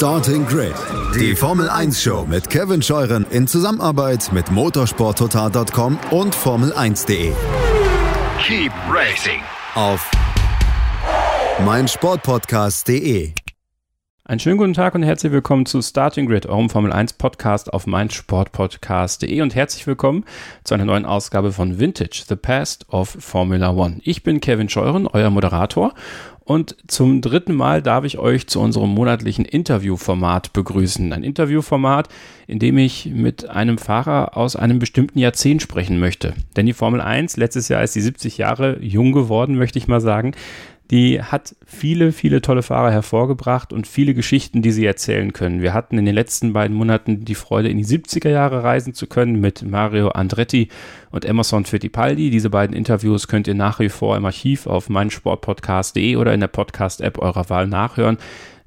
Starting Grid, die Formel 1 Show mit Kevin Scheuren in Zusammenarbeit mit motorsporttotal.com und Formel1.de. Keep racing Auf meinsportpodcast.de. Einen schönen guten Tag und herzlich willkommen zu Starting Grid, eurem Formel 1 Podcast auf meinsportpodcast.de und herzlich willkommen zu einer neuen Ausgabe von Vintage, The Past of Formula One. Ich bin Kevin Scheuren, euer Moderator und zum dritten Mal darf ich euch zu unserem monatlichen Interviewformat begrüßen. Ein Interviewformat, in dem ich mit einem Fahrer aus einem bestimmten Jahrzehnt sprechen möchte. Denn die Formel 1, letztes Jahr ist die 70 Jahre jung geworden, möchte ich mal sagen die hat viele, viele tolle Fahrer hervorgebracht und viele Geschichten, die sie erzählen können. Wir hatten in den letzten beiden Monaten die Freude, in die 70er Jahre reisen zu können mit Mario Andretti und Emerson Fittipaldi. Diese beiden Interviews könnt ihr nach wie vor im Archiv auf meinsportpodcast.de oder in der Podcast-App eurer Wahl nachhören.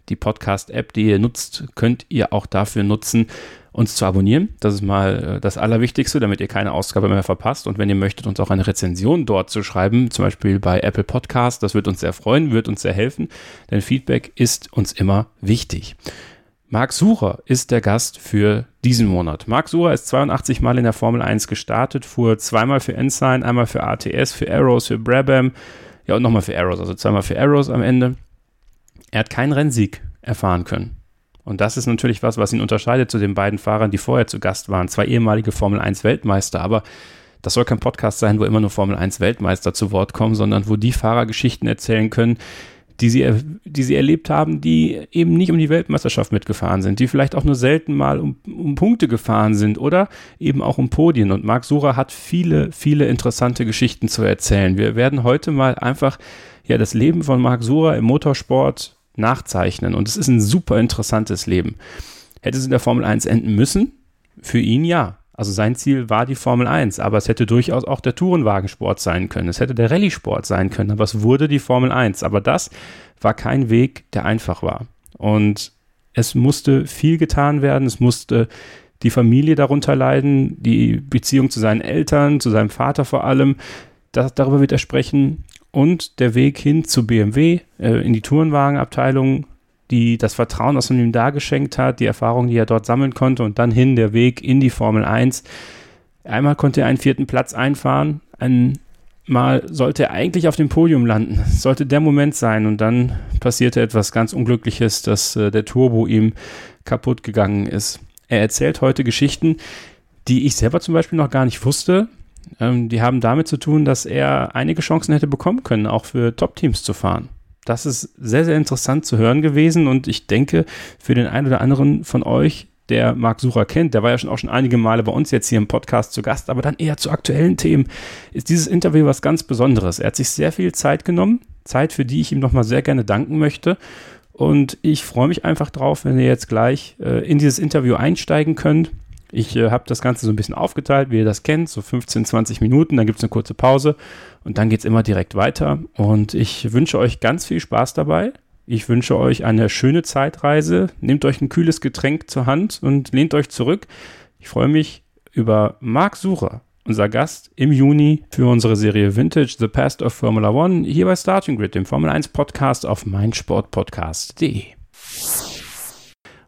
Die Podcast-App, die ihr nutzt, könnt ihr auch dafür nutzen, uns zu abonnieren. Das ist mal äh, das Allerwichtigste, damit ihr keine Ausgabe mehr verpasst. Und wenn ihr möchtet, uns auch eine Rezension dort zu schreiben, zum Beispiel bei Apple Podcast, das wird uns sehr freuen, wird uns sehr helfen, denn Feedback ist uns immer wichtig. Marc Sucher ist der Gast für diesen Monat. Marc Sucher ist 82 Mal in der Formel 1 gestartet, fuhr zweimal für Ensign, einmal für ATS, für Arrows, für Brabham, ja und nochmal für Arrows, also zweimal für Arrows am Ende. Er hat keinen Rennsieg erfahren können. Und das ist natürlich was, was ihn unterscheidet zu den beiden Fahrern, die vorher zu Gast waren. Zwei ehemalige Formel 1 Weltmeister, aber das soll kein Podcast sein, wo immer nur Formel 1 Weltmeister zu Wort kommen, sondern wo die Fahrer Geschichten erzählen können, die sie, die sie erlebt haben, die eben nicht um die Weltmeisterschaft mitgefahren sind, die vielleicht auch nur selten mal um, um Punkte gefahren sind oder eben auch um Podien. Und Marc Sura hat viele, viele interessante Geschichten zu erzählen. Wir werden heute mal einfach ja das Leben von Marc Sura im Motorsport nachzeichnen. Und es ist ein super interessantes Leben. Hätte es in der Formel 1 enden müssen? Für ihn ja. Also sein Ziel war die Formel 1, aber es hätte durchaus auch der Tourenwagensport sein können. Es hätte der Rallye-Sport sein können, aber es wurde die Formel 1. Aber das war kein Weg, der einfach war. Und es musste viel getan werden. Es musste die Familie darunter leiden, die Beziehung zu seinen Eltern, zu seinem Vater vor allem. Das, darüber wird er sprechen und der Weg hin zu BMW äh, in die Tourenwagenabteilung, die das Vertrauen, das man ihm da geschenkt hat, die Erfahrung, die er dort sammeln konnte und dann hin der Weg in die Formel 1. Einmal konnte er einen vierten Platz einfahren, einmal sollte er eigentlich auf dem Podium landen, sollte der Moment sein und dann passierte etwas ganz Unglückliches, dass äh, der Turbo ihm kaputt gegangen ist. Er erzählt heute Geschichten, die ich selber zum Beispiel noch gar nicht wusste, ähm, die haben damit zu tun, dass er einige Chancen hätte bekommen können, auch für Top-Teams zu fahren. Das ist sehr, sehr interessant zu hören gewesen und ich denke, für den einen oder anderen von euch, der Marc Sucher kennt, der war ja schon auch schon einige Male bei uns jetzt hier im Podcast zu Gast, aber dann eher zu aktuellen Themen, ist dieses Interview was ganz Besonderes. Er hat sich sehr viel Zeit genommen, Zeit, für die ich ihm nochmal sehr gerne danken möchte. Und ich freue mich einfach drauf, wenn ihr jetzt gleich äh, in dieses Interview einsteigen könnt. Ich äh, habe das Ganze so ein bisschen aufgeteilt, wie ihr das kennt, so 15, 20 Minuten, dann gibt es eine kurze Pause und dann geht es immer direkt weiter. Und ich wünsche euch ganz viel Spaß dabei. Ich wünsche euch eine schöne Zeitreise. Nehmt euch ein kühles Getränk zur Hand und lehnt euch zurück. Ich freue mich über Marc Sucher, unser Gast im Juni für unsere Serie Vintage The Past of Formula One hier bei Starting Grid, dem Formel 1 Podcast auf meinsportpodcast.de.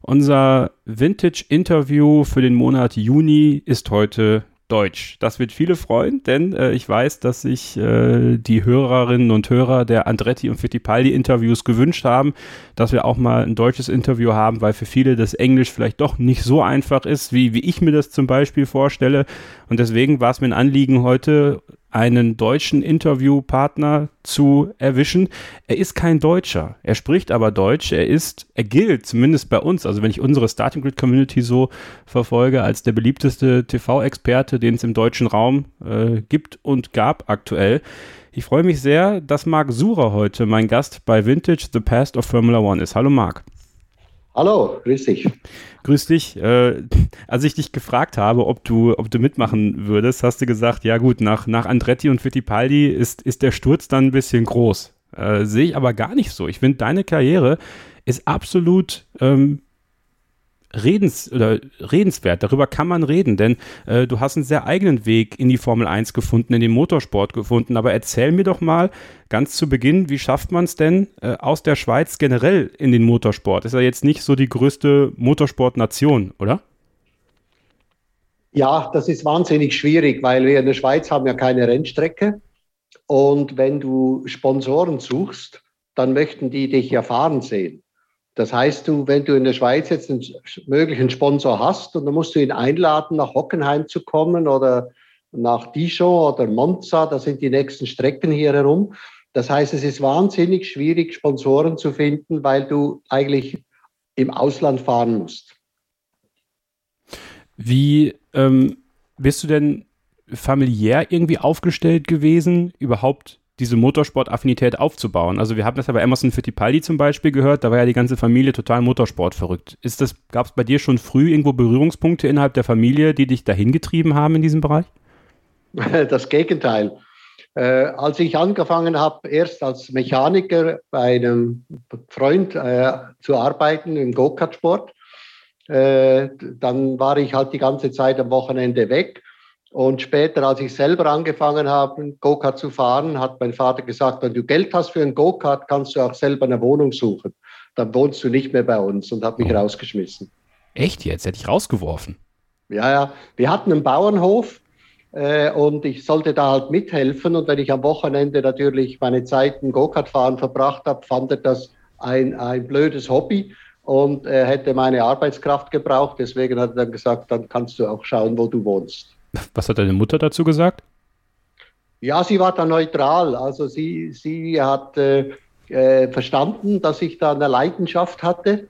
Unser Vintage-Interview für den Monat Juni ist heute Deutsch. Das wird viele freuen, denn äh, ich weiß, dass sich äh, die Hörerinnen und Hörer der Andretti und Fittipaldi Interviews gewünscht haben, dass wir auch mal ein deutsches Interview haben, weil für viele das Englisch vielleicht doch nicht so einfach ist, wie, wie ich mir das zum Beispiel vorstelle. Und deswegen war es mir ein Anliegen heute, einen deutschen Interviewpartner zu erwischen. Er ist kein Deutscher, er spricht aber Deutsch, er ist, er gilt zumindest bei uns, also wenn ich unsere Starting Grid Community so verfolge, als der beliebteste TV-Experte, den es im deutschen Raum äh, gibt und gab aktuell. Ich freue mich sehr, dass Marc Surer heute mein Gast bei Vintage The Past of Formula One ist. Hallo Marc. Hallo, grüß dich. Grüß dich. Äh, als ich dich gefragt habe, ob du, ob du mitmachen würdest, hast du gesagt, ja gut, nach, nach Andretti und Fittipaldi ist, ist der Sturz dann ein bisschen groß. Äh, Sehe ich aber gar nicht so. Ich finde, deine Karriere ist absolut ähm, redens oder redenswert. Darüber kann man reden, denn äh, du hast einen sehr eigenen Weg in die Formel 1 gefunden, in den Motorsport gefunden. Aber erzähl mir doch mal ganz zu Beginn, wie schafft man es denn äh, aus der Schweiz generell in den Motorsport? Ist ja jetzt nicht so die größte Motorsportnation, oder? Ja, das ist wahnsinnig schwierig, weil wir in der Schweiz haben ja keine Rennstrecke. Und wenn du Sponsoren suchst, dann möchten die dich ja fahren sehen. Das heißt, du, wenn du in der Schweiz jetzt einen möglichen Sponsor hast und dann musst du ihn einladen, nach Hockenheim zu kommen oder nach Dijon oder Monza, das sind die nächsten Strecken hier herum. Das heißt, es ist wahnsinnig schwierig, Sponsoren zu finden, weil du eigentlich im Ausland fahren musst. Wie ähm, bist du denn familiär irgendwie aufgestellt gewesen, überhaupt diese Motorsport-Affinität aufzubauen. Also wir haben das ja bei Emerson Fittipaldi zum Beispiel gehört, da war ja die ganze Familie total Motorsport verrückt. Ist das, gab es bei dir schon früh irgendwo Berührungspunkte innerhalb der Familie, die dich dahin getrieben haben in diesem Bereich? Das Gegenteil. Äh, als ich angefangen habe, erst als Mechaniker bei einem Freund äh, zu arbeiten im Go-Kart-Sport, äh, dann war ich halt die ganze Zeit am Wochenende weg und später, als ich selber angefangen habe, Go-Kart zu fahren, hat mein Vater gesagt, wenn du Geld hast für einen Go-Kart, kannst du auch selber eine Wohnung suchen. Dann wohnst du nicht mehr bei uns und hat mich oh. rausgeschmissen. Echt jetzt? Hätte ich rausgeworfen? Ja, ja. Wir hatten einen Bauernhof äh, und ich sollte da halt mithelfen. Und wenn ich am Wochenende natürlich meine Zeit im Go-Kart-Fahren verbracht habe, fand er das ein, ein blödes Hobby und er hätte meine Arbeitskraft gebraucht. Deswegen hat er dann gesagt, dann kannst du auch schauen, wo du wohnst. Was hat deine Mutter dazu gesagt? Ja, sie war da neutral. Also sie, sie hat äh, äh, verstanden, dass ich da eine Leidenschaft hatte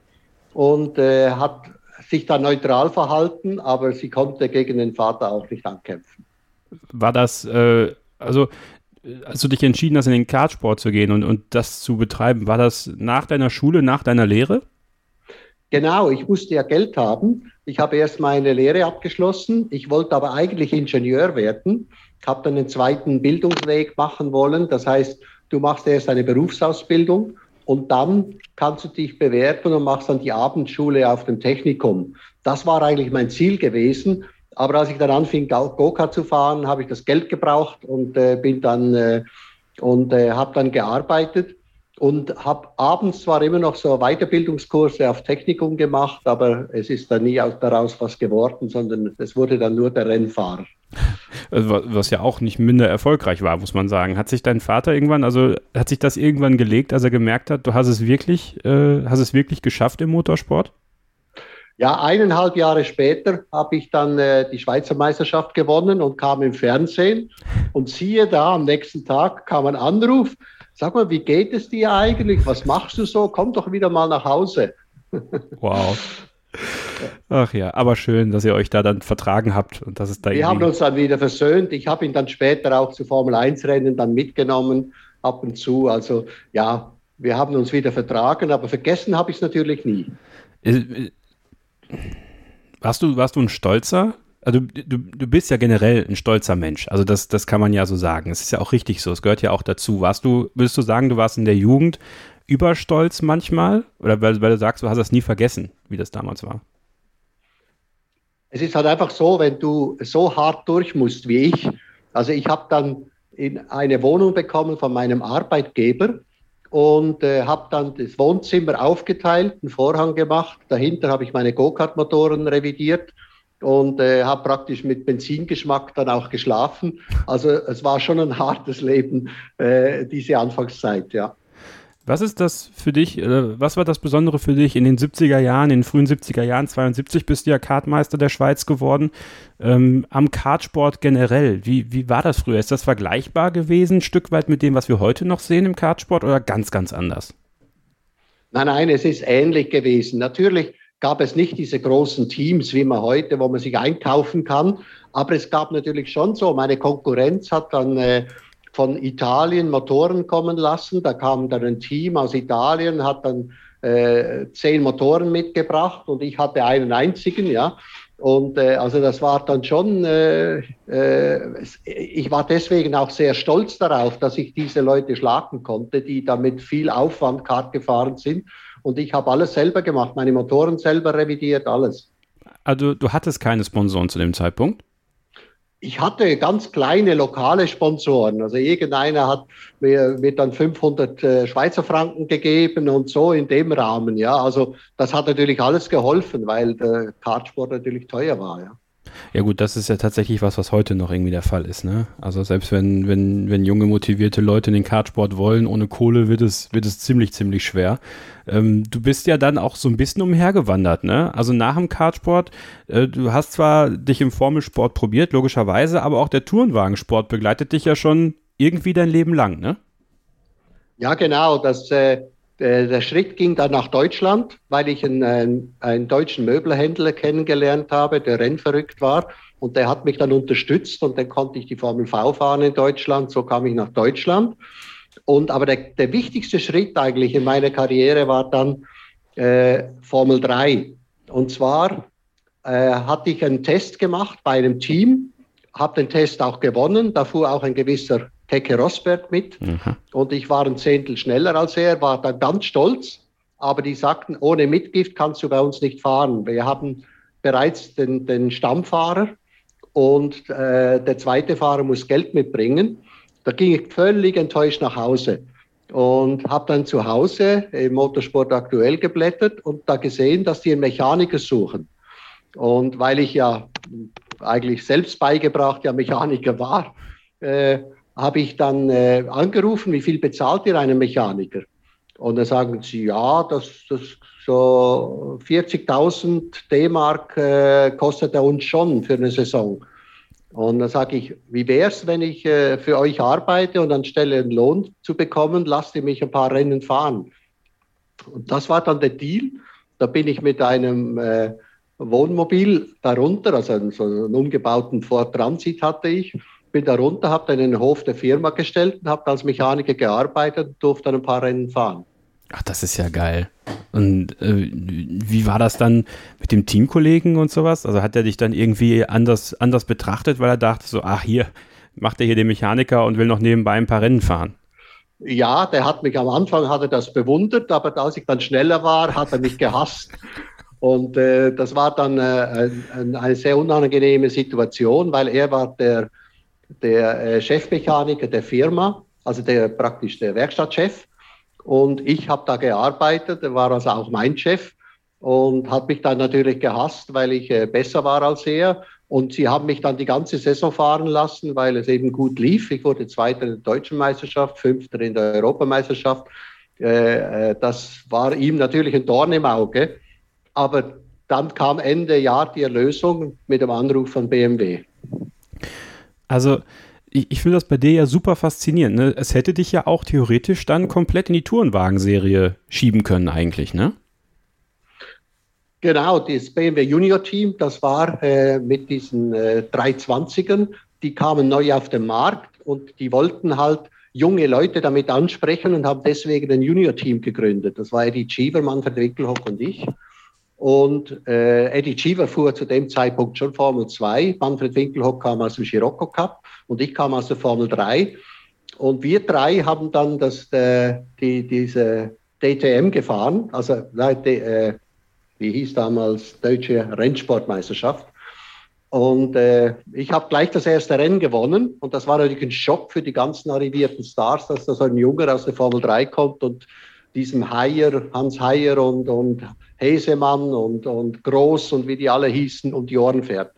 und äh, hat sich da neutral verhalten, aber sie konnte gegen den Vater auch nicht ankämpfen. War das, äh, also als du dich entschieden hast, in den Kartsport zu gehen und, und das zu betreiben, war das nach deiner Schule, nach deiner Lehre? Genau, ich musste ja Geld haben. Ich habe erst meine Lehre abgeschlossen. Ich wollte aber eigentlich Ingenieur werden. Ich habe dann einen zweiten Bildungsweg machen wollen. Das heißt, du machst erst eine Berufsausbildung und dann kannst du dich bewerben und machst dann die Abendschule auf dem Technikum. Das war eigentlich mein Ziel gewesen. Aber als ich dann anfing, Go-Kart zu fahren, habe ich das Geld gebraucht und äh, bin dann äh, und äh, habe dann gearbeitet und habe abends zwar immer noch so Weiterbildungskurse auf Technikum gemacht, aber es ist dann nie daraus was geworden, sondern es wurde dann nur der Rennfahrer. Also, was ja auch nicht minder erfolgreich war, muss man sagen. Hat sich dein Vater irgendwann, also hat sich das irgendwann gelegt, als er gemerkt hat, du hast es wirklich, äh, hast es wirklich geschafft im Motorsport? Ja, eineinhalb Jahre später habe ich dann äh, die Schweizer Meisterschaft gewonnen und kam im Fernsehen. Und siehe da, am nächsten Tag kam ein Anruf, Sag mal, wie geht es dir eigentlich? Was machst du so? Komm doch wieder mal nach Hause. Wow. Ach ja, aber schön, dass ihr euch da dann vertragen habt und dass es da Wir haben uns dann wieder versöhnt. Ich habe ihn dann später auch zu Formel 1 Rennen dann mitgenommen, ab und zu. Also ja, wir haben uns wieder vertragen, aber vergessen habe ich es natürlich nie. Äh, äh, warst du, warst du ein Stolzer also du, du bist ja generell ein stolzer Mensch. Also das, das kann man ja so sagen. Es ist ja auch richtig so. Es gehört ja auch dazu. Warst du, würdest du sagen, du warst in der Jugend überstolz manchmal? Oder weil, weil du sagst, du hast das nie vergessen, wie das damals war? Es ist halt einfach so, wenn du so hart durch musst wie ich. Also ich habe dann in eine Wohnung bekommen von meinem Arbeitgeber und äh, habe dann das Wohnzimmer aufgeteilt, einen Vorhang gemacht. Dahinter habe ich meine Go-Kart-Motoren revidiert und äh, habe praktisch mit Benzingeschmack dann auch geschlafen. Also es war schon ein hartes Leben, äh, diese Anfangszeit, ja. Was ist das für dich, äh, was war das Besondere für dich in den 70er Jahren, in den frühen 70er Jahren, 72 bist du ja Kartmeister der Schweiz geworden, ähm, am Kartsport generell, wie, wie war das früher? Ist das vergleichbar gewesen, ein Stück weit mit dem, was wir heute noch sehen im Kartsport oder ganz, ganz anders? Nein, nein, es ist ähnlich gewesen. Natürlich gab es nicht diese großen Teams wie man heute, wo man sich einkaufen kann. Aber es gab natürlich schon so, meine Konkurrenz hat dann äh, von Italien Motoren kommen lassen. Da kam dann ein Team aus Italien, hat dann äh, zehn Motoren mitgebracht und ich hatte einen einzigen, ja. Und äh, also das war dann schon, äh, äh, ich war deswegen auch sehr stolz darauf, dass ich diese Leute schlagen konnte, die da mit viel Aufwand Kart gefahren sind Und ich habe alles selber gemacht, meine Motoren selber revidiert, alles. Also du hattest keine Sponsoren zu dem Zeitpunkt? ich hatte ganz kleine lokale Sponsoren. Also irgendeiner hat mir, mir dann 500 äh, Schweizer Franken gegeben und so in dem Rahmen. Ja, also das hat natürlich alles geholfen, weil der Kartsport natürlich teuer war. Ja. Ja gut, das ist ja tatsächlich was, was heute noch irgendwie der Fall ist. Ne? Also selbst wenn, wenn, wenn junge, motivierte Leute den Kartsport wollen, ohne Kohle wird es, wird es ziemlich, ziemlich schwer. Ähm, du bist ja dann auch so ein bisschen umhergewandert. Ne? Also nach dem Kartsport, äh, du hast zwar dich im Formelsport probiert, logischerweise, aber auch der Tourenwagensport begleitet dich ja schon irgendwie dein Leben lang, ne? Ja, genau. Das, äh, der, der, Schritt ging dann nach Deutschland, weil ich einen, einen, einen deutschen Möbelhändler kennengelernt habe, der rennverrückt war. Und der hat mich dann unterstützt und dann konnte ich die Formel V fahren in Deutschland. So kam ich nach Deutschland. Und aber der, der wichtigste Schritt eigentlich in meiner Karriere war dann äh, Formel 3. Und zwar äh, hatte ich einen Test gemacht bei einem Team, habe den Test auch gewonnen. Da fuhr auch ein gewisser Keke Rosberg mit. Mhm. Und ich war ein Zehntel schneller als er, war dann ganz stolz. Aber die sagten, ohne Mitgift kannst du bei uns nicht fahren. Wir haben bereits den, den Stammfahrer und äh, der zweite Fahrer muss Geld mitbringen. Da ging ich völlig enttäuscht nach Hause und habe dann zu Hause im Motorsport aktuell geblättert und da gesehen, dass die einen Mechaniker suchen. Und weil ich ja eigentlich selbst beigebracht ja Mechaniker war, äh, habe ich dann äh, angerufen, wie viel bezahlt ihr einen Mechaniker? Und dann sagen sie, ja, das, das so 40.000 D-Mark äh, kostet er uns schon für eine Saison. Und dann sage ich, wie wäre es, wenn ich äh, für euch arbeite und anstelle einen Lohn zu bekommen, lasst ihr mich ein paar Rennen fahren. Und das war dann der Deal. Da bin ich mit einem äh, Wohnmobil darunter, also so einen umgebauten Ford Transit hatte ich, bin da runter, habe dann in den Hof der Firma gestellt und habe als Mechaniker gearbeitet und durfte dann ein paar Rennen fahren. Ach, das ist ja geil. Und äh, wie war das dann mit dem Teamkollegen und sowas? Also hat er dich dann irgendwie anders, anders betrachtet, weil er dachte so, ach hier, macht er hier den Mechaniker und will noch nebenbei ein paar Rennen fahren? Ja, der hat mich am Anfang hat er das bewundert, aber als ich dann schneller war, hat er mich gehasst. Und äh, das war dann äh, eine sehr unangenehme Situation, weil er war der der äh, Chefmechaniker der Firma, also der praktisch der Werkstattchef. Und ich habe da gearbeitet, war also auch mein Chef und hat mich dann natürlich gehasst, weil ich äh, besser war als er. Und sie haben mich dann die ganze Saison fahren lassen, weil es eben gut lief. Ich wurde Zweiter in der deutschen Meisterschaft, Fünfter in der Europameisterschaft. Äh das war ihm natürlich ein Dorn im Auge. Aber dann kam Ende Jahr die Erlösung mit dem Anruf von BMW. Also ich, ich finde das bei dir ja super faszinierend. Ne? Es hätte dich ja auch theoretisch dann komplett in die Tourenwagen-Serie schieben können eigentlich, ne? Genau, das BMW Junior Team, das war äh, mit diesen äh, 320ern, die kamen neu auf den Markt und die wollten halt junge Leute damit ansprechen und haben deswegen ein Junior Team gegründet. Das war Eddie Cheever, Manfred Wickelhock und ich. Und äh, Eddie Cheever fuhr zu dem Zeitpunkt schon Formel 2. Manfred Winkelhock kam aus dem Scirocco Cup und ich kam aus der Formel 3. Und wir drei haben dann das, äh, die, diese DTM gefahren, also äh, wie hieß damals Deutsche Rennsportmeisterschaft. Und äh, ich habe gleich das erste Rennen gewonnen. Und das war natürlich ein Schock für die ganzen arrivierten Stars, dass da so ein Junge aus der Formel 3 kommt und diesem Heyer, Hans Heyer und, und Hesemann und, und Groß und wie die alle hießen, um die Ohren fährt.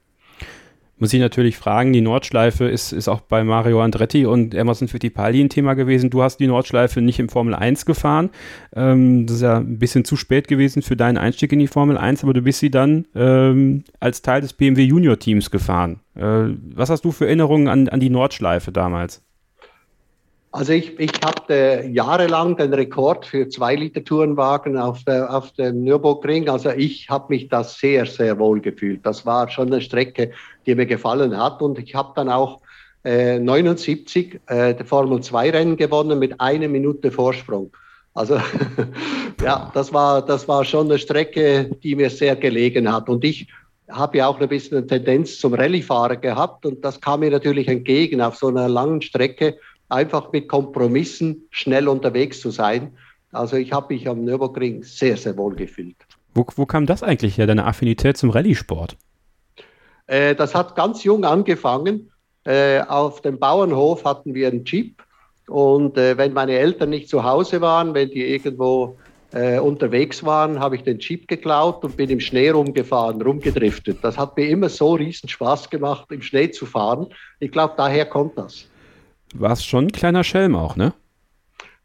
Muss ich natürlich fragen, die Nordschleife ist, ist auch bei Mario Andretti und Emerson Fittipaldi ein Thema gewesen. Du hast die Nordschleife nicht im Formel 1 gefahren. Ähm, das ist ja ein bisschen zu spät gewesen für deinen Einstieg in die Formel 1, aber du bist sie dann ähm, als Teil des BMW Junior Teams gefahren. Äh, was hast du für Erinnerungen an, an die Nordschleife damals? Also ich, ich hatte jahrelang den Rekord für zwei Liter Tourenwagen auf, der, auf dem Nürburgring. Also ich habe mich da sehr, sehr wohl gefühlt. Das war schon eine Strecke, die mir gefallen hat. Und ich habe dann auch äh, 79 äh, der Formel 2 Rennen gewonnen mit einer Minute Vorsprung. Also ja, das war, das war schon eine Strecke, die mir sehr gelegen hat. Und ich habe ja auch ein bisschen eine Tendenz zum Rallye-Fahren gehabt und das kam mir natürlich entgegen auf so einer langen Strecke einfach mit Kompromissen schnell unterwegs zu sein. Also ich habe mich am Nürburgring sehr, sehr wohl gefühlt. Wo, wo kam das eigentlich her, deine Affinität zum Rallye-Sport? Äh, das hat ganz jung angefangen. Äh, auf dem Bauernhof hatten wir einen Jeep und äh, wenn meine Eltern nicht zu Hause waren, wenn die irgendwo äh, unterwegs waren, habe ich den Jeep geklaut und bin im Schnee rumgefahren, rumgedriftet. Das hat mir immer so riesen Spaß gemacht, im Schnee zu fahren. Ich glaube, daher kommt das. Warst schon ein kleiner Schelm auch, ne?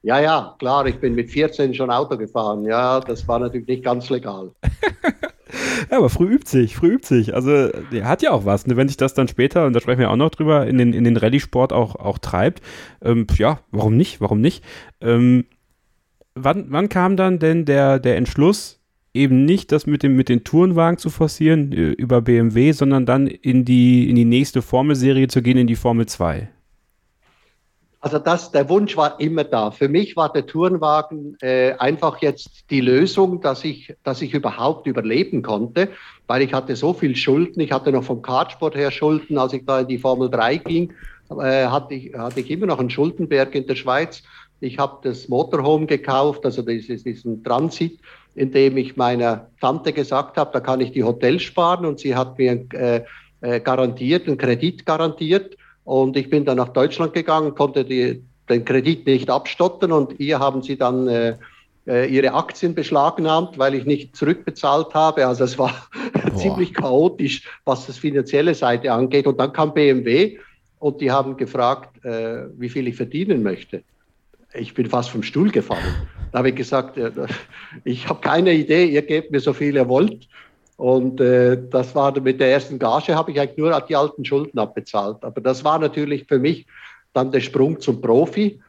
Ja, ja, klar, ich bin mit 14 schon Auto gefahren. Ja, das war natürlich nicht ganz legal. ja, aber früh übt sich, früh übt sich. Also, der hat ja auch was, ne? wenn sich das dann später, und da sprechen wir auch noch drüber, in den, in den Rallye-Sport auch, auch treibt. Ähm, ja, warum nicht? Warum nicht? Ähm, wann, wann kam dann denn der, der Entschluss, eben nicht das mit, dem, mit den Tourenwagen zu forcieren äh, über BMW, sondern dann in die, in die nächste Formelserie zu gehen, in die Formel 2? Also das, der Wunsch war immer da. Für mich war der Tourenwagen äh, einfach jetzt die Lösung, dass ich, dass ich überhaupt überleben konnte, weil ich hatte so viel Schulden. Ich hatte noch vom Kartsport her Schulden, als ich da in die Formel 3 ging, äh, hatte, ich, hatte ich immer noch einen Schuldenberg in der Schweiz. Ich habe das Motorhome gekauft, also dieses, diesen Transit, in dem ich meiner Tante gesagt habe, da kann ich die Hotels sparen und sie hat mir äh, äh, garantiert, einen Kredit garantiert und ich bin dann nach Deutschland gegangen, konnte die, den Kredit nicht abstottern und ihr haben sie dann äh, äh, ihre Aktien beschlagnahmt, weil ich nicht zurückbezahlt habe. Also es war ziemlich chaotisch, was das finanzielle Seite angeht. Und dann kam BMW und die haben gefragt, äh, wie viel ich verdienen möchte. Ich bin fast vom Stuhl gefallen. Da habe ich gesagt, äh, ich habe keine Idee, ihr gebt mir so viel ihr wollt. Und äh, das war mit der ersten Gage, habe ich eigentlich nur die alten Schulden abbezahlt. Aber das war natürlich für mich dann der Sprung zum Profi.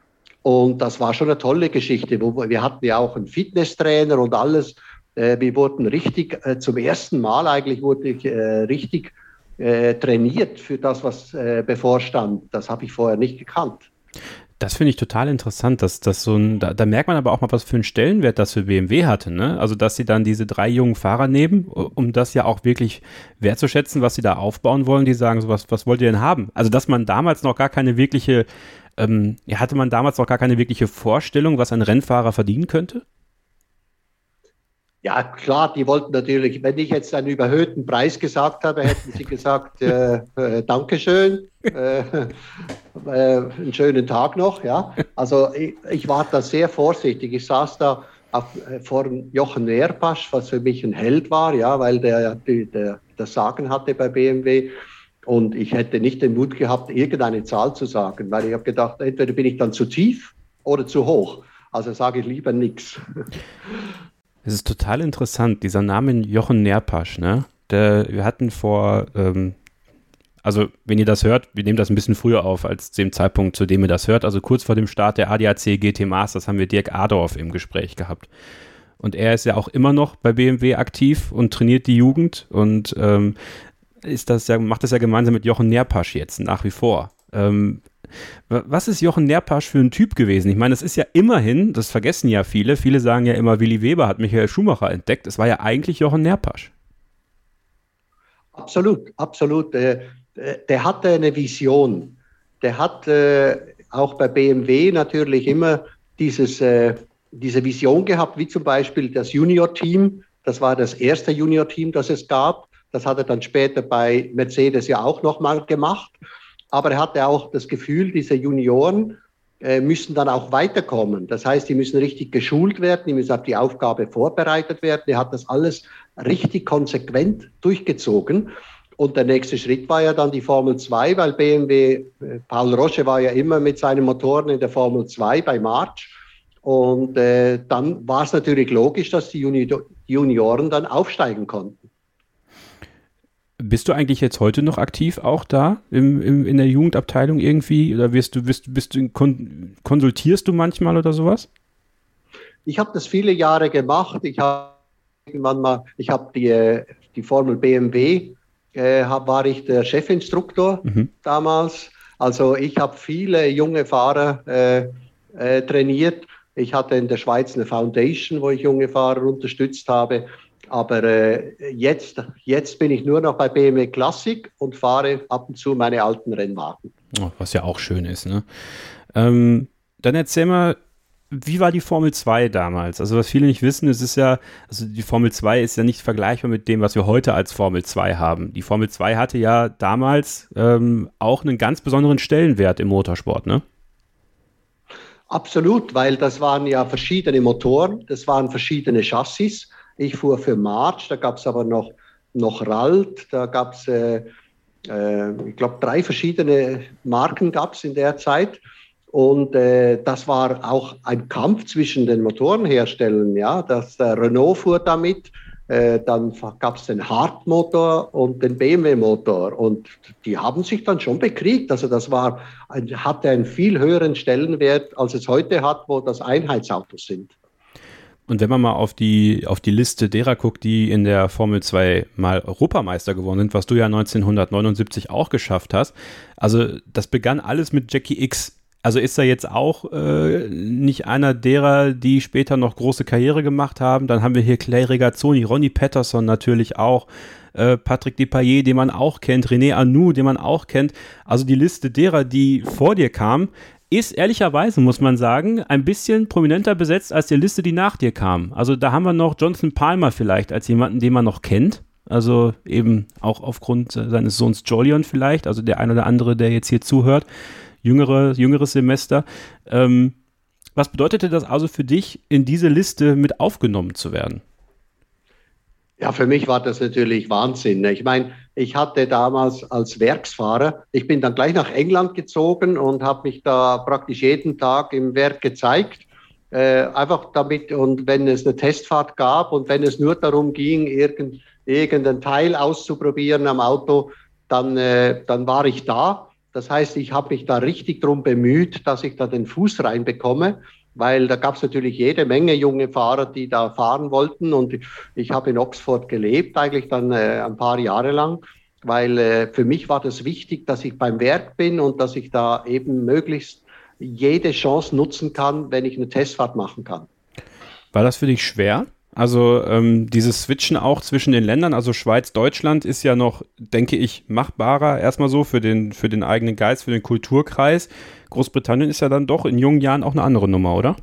Und das war schon eine tolle Geschichte. Wir hatten ja auch einen Fitnesstrainer und alles. Äh, wir wurden richtig, äh, zum ersten Mal eigentlich wurde ich äh, richtig äh, trainiert für das, was äh, bevorstand. Das habe ich vorher nicht gekannt. Das finde ich total interessant, dass das so ein, da, da, merkt man aber auch mal, was für einen Stellenwert das für BMW hatte, ne? Also, dass sie dann diese drei jungen Fahrer nehmen, um das ja auch wirklich wertzuschätzen, was sie da aufbauen wollen, die sagen, so, was, was wollt ihr denn haben? Also, dass man damals noch gar keine wirkliche, ähm, hatte man damals noch gar keine wirkliche Vorstellung, was ein Rennfahrer verdienen könnte? Ja, klar, die wollten natürlich, wenn ich jetzt einen überhöhten Preis gesagt habe, hätten sie gesagt, äh, äh, Dankeschön, äh, äh, einen schönen Tag noch. Ja, also ich, ich, war da sehr vorsichtig. Ich saß da auf, äh, vor Jochen Nerpasch, was für mich ein Held war, ja, weil der das Sagen hatte bei BMW. Und ich hätte nicht den Mut gehabt, irgendeine Zahl zu sagen, weil ich habe gedacht, entweder bin ich dann zu tief oder zu hoch. Also sage ich lieber nichts. Es ist total interessant, dieser Name Jochen Nerpasch, ne? Der, wir hatten vor, ähm, also wenn ihr das hört, wir nehmen das ein bisschen früher auf als dem Zeitpunkt, zu dem ihr das hört, also kurz vor dem Start der ADAC GT Masters haben wir Dirk Adorf im Gespräch gehabt. Und er ist ja auch immer noch bei BMW aktiv und trainiert die Jugend und ähm, ist das ja, macht das ja gemeinsam mit Jochen Nerpasch jetzt nach wie vor. Ähm, was ist Jochen Nerpasch für ein Typ gewesen? Ich meine, es ist ja immerhin, das vergessen ja viele, viele sagen ja immer, Willi Weber hat Michael Schumacher entdeckt. Es war ja eigentlich Jochen Nerpasch. Absolut, absolut. Der, der hatte eine Vision. Der hat äh, auch bei BMW natürlich immer dieses, äh, diese Vision gehabt, wie zum Beispiel das Junior-Team. Das war das erste Junior-Team, das es gab. Das hat er dann später bei Mercedes ja auch nochmal gemacht aber er hatte auch das Gefühl, diese Junioren äh, müssen dann auch weiterkommen. Das heißt, die müssen richtig geschult werden, die müssen auf die Aufgabe vorbereitet werden. Er hat das alles richtig konsequent durchgezogen. Und der nächste Schritt war ja dann die Formel 2, weil BMW, äh, Paul Roche war ja immer mit seinen Motoren in der Formel 2 bei March. Und äh, dann war es natürlich logisch, dass die Junioren dann aufsteigen konnten. Bist du eigentlich jetzt heute noch aktiv auch da im, im, in der Jugendabteilung irgendwie? Oder wirst du, bist, bist du, kon, konsultierst du manchmal oder sowas? Ich habe das viele Jahre gemacht. Ich habe irgendwann mal, ich habe die, die Formel BMW, äh, hab, war ich der Chefinstruktor mhm. damals. Also ich habe viele junge Fahrer äh, äh, trainiert. Ich hatte in der Schweiz eine Foundation, wo ich junge Fahrer unterstützt habe. Aber äh, jetzt, jetzt bin ich nur noch bei BMW Classic und fahre ab und zu meine alten Rennwagen. Oh, was ja auch schön ist. Ne? Ähm, dann erzähl mal, wie war die Formel 2 damals? Also was viele nicht wissen, es ist ja, also die Formel 2 ist ja nicht vergleichbar mit dem, was wir heute als Formel 2 haben. Die Formel 2 hatte ja damals ähm, auch einen ganz besonderen Stellenwert im Motorsport, ne? Absolut, weil das waren ja verschiedene Motoren, das waren verschiedene Chassis. Ich fuhr für March, da gab es aber noch, noch Ralt, da gab es, äh, äh, ich glaube, drei verschiedene Marken gab es in der Zeit. Und äh, das war auch ein Kampf zwischen den Motorenherstellern. Ja, das äh, Renault fuhr damit, äh, dann gab es den Hard-Motor und den BMW-Motor. Und die haben sich dann schon bekriegt. Also das war, hatte einen viel höheren Stellenwert, als es heute hat, wo das Einheitsautos sind. Und wenn man mal auf die, auf die Liste derer guckt, die in der Formel 2 mal Europameister geworden sind, was du ja 1979 auch geschafft hast, also das begann alles mit Jackie X. Also ist er jetzt auch äh, nicht einer derer, die später noch große Karriere gemacht haben. Dann haben wir hier Clay Regazzoni, Ronnie Patterson natürlich auch, äh, Patrick Depailler, den man auch kennt, René Anou, den man auch kennt. Also die Liste derer, die vor dir kamen, ist ehrlicherweise, muss man sagen, ein bisschen prominenter besetzt als die Liste, die nach dir kam. Also da haben wir noch Jonathan Palmer vielleicht als jemanden, den man noch kennt. Also eben auch aufgrund seines Sohns Jolion vielleicht, also der ein oder andere, der jetzt hier zuhört jüngere, jüngeres Semester. Ähm, was bedeutete das also für dich, in diese Liste mit aufgenommen zu werden? Ja, für mich war das natürlich Wahnsinn. Ich meine, ich hatte damals als Werksfahrer, ich bin dann gleich nach England gezogen und habe mich da praktisch jeden Tag im Werk gezeigt. Äh, einfach damit, und wenn es eine Testfahrt gab und wenn es nur darum ging, irgend, irgendein Teil auszuprobieren am Auto, dann, äh, dann war ich da. Das heißt, ich habe mich da richtig drum bemüht, dass ich da den Fuß reinbekomme, weil da gab es natürlich jede Menge junge Fahrer, die da fahren wollten. Und ich habe in Oxford gelebt, eigentlich dann äh, ein paar Jahre lang, weil äh, für mich war das wichtig, dass ich beim Werk bin und dass ich da eben möglichst jede Chance nutzen kann, wenn ich eine Testfahrt machen kann. War das für dich schwer? Also ähm, dieses Switchen auch zwischen den Ländern, also Schweiz, Deutschland ist ja noch, denke ich, machbarer erstmal so für den, für den eigenen Geist, für den Kulturkreis. Großbritannien ist ja dann doch in jungen Jahren auch eine andere Nummer, oder?